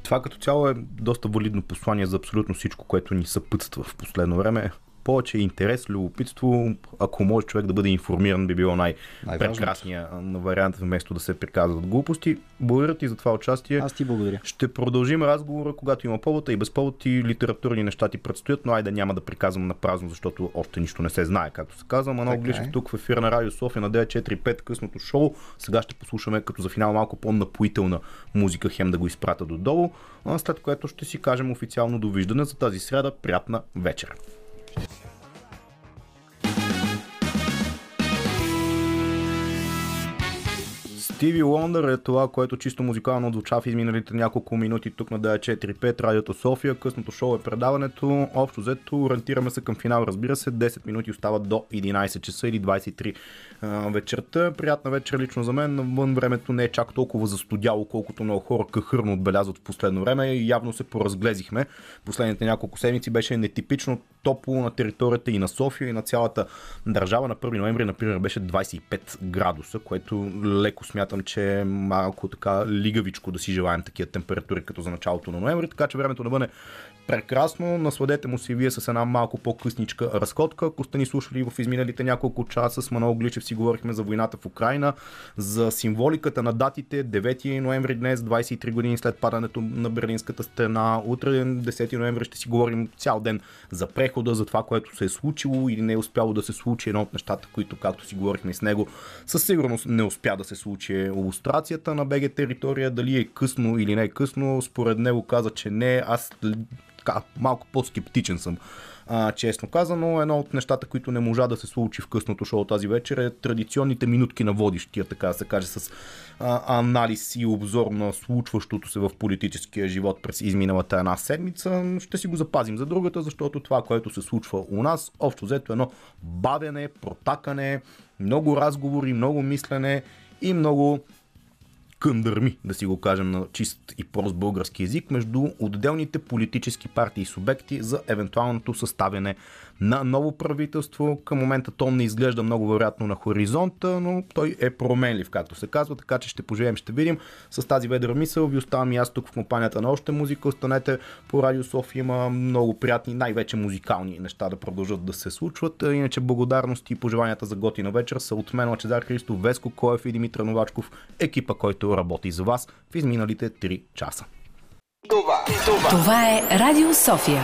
Това като цяло е доста валидно послание за абсолютно всичко, което ни съпътства в последно време. Повече интерес, любопитство, ако може човек да бъде информиран, би било най-прекрасния вариант, вместо да се приказват глупости. Благодаря ти за това участие. Аз ти благодаря. Ще продължим разговора, когато има повода и без повод и литературни неща ти предстоят, но айде няма да приказвам на празно, защото още нищо не се знае, както се казва. Манол Така е. Глишев тук в ефира на Радио София на 945 късното шоу. Сега ще послушаме като за финал малко по-напоителна музика, хем да го изпрата додолу, след което ще си кажем официално довиждане за тази сряда. Приятна вечер! Стиви Лондър е това, което чисто музикално отзвуча в изминалите няколко минути тук на 945 Радиото София. Късното шоу е предаването. Общо взето ориентираме се към финал, разбира се. 10 минути остават до 11 часа или 23 а, вечерта. Приятна вечер лично за мен. Навън времето не е чак толкова застудяло, колкото много хора кахърно отбелязват в последно време. И явно се поразглезихме. Последните няколко седмици беше нетипично топло на територията и на София и на цялата държава. На 1 ноември, например, беше 25 градуса, което леко смятам, че е малко така лигавичко да си желаем такива температури като за началото на ноември, така че времето да бъде прекрасно. Насладете му си вие с една малко по-късничка разходка. Ако сте ни слушали в изминалите няколко часа с Манол Гличев си говорихме за войната в Украина, за символиката на датите 9 ноември днес, 23 години след падането на Берлинската стена. Утре 10 ноември ще си говорим цял ден за прехода, за това, което се е случило или не е успяло да се случи. Едно от нещата, които, както си говорихме с него, със сигурност не успя да се случи е иллюстрацията на БГ територия. Дали е късно или не е късно, според него каза, че не. Аз така, малко по-скептичен съм. А, честно казано, едно от нещата, които не можа да се случи в късното шоу тази вечер е традиционните минутки на водещия, така да се каже, с а, анализ и обзор на случващото се в политическия живот през изминалата една седмица. Ще си го запазим за другата, защото това, което се случва у нас, общо взето едно бавене, протакане, много разговори, много мислене и много къндърми, да си го кажем на чист и прост български язик, между отделните политически партии и субекти за евентуалното съставяне на ново правителство. Към момента то не изглежда много вероятно на хоризонта, но той е променлив, както се казва, така че ще поживеем, ще видим. С тази ведра мисъл ви оставам и аз тук в компанията на още музика. Останете по Радио София, има много приятни, най-вече музикални неща да продължат да се случват. Иначе благодарности и пожеланията за готина вечер са от мен, Лачезар Христов, Веско Коев и Димитър Новачков, екипа, който работи за вас в изминалите 3 часа. Това е Радио София.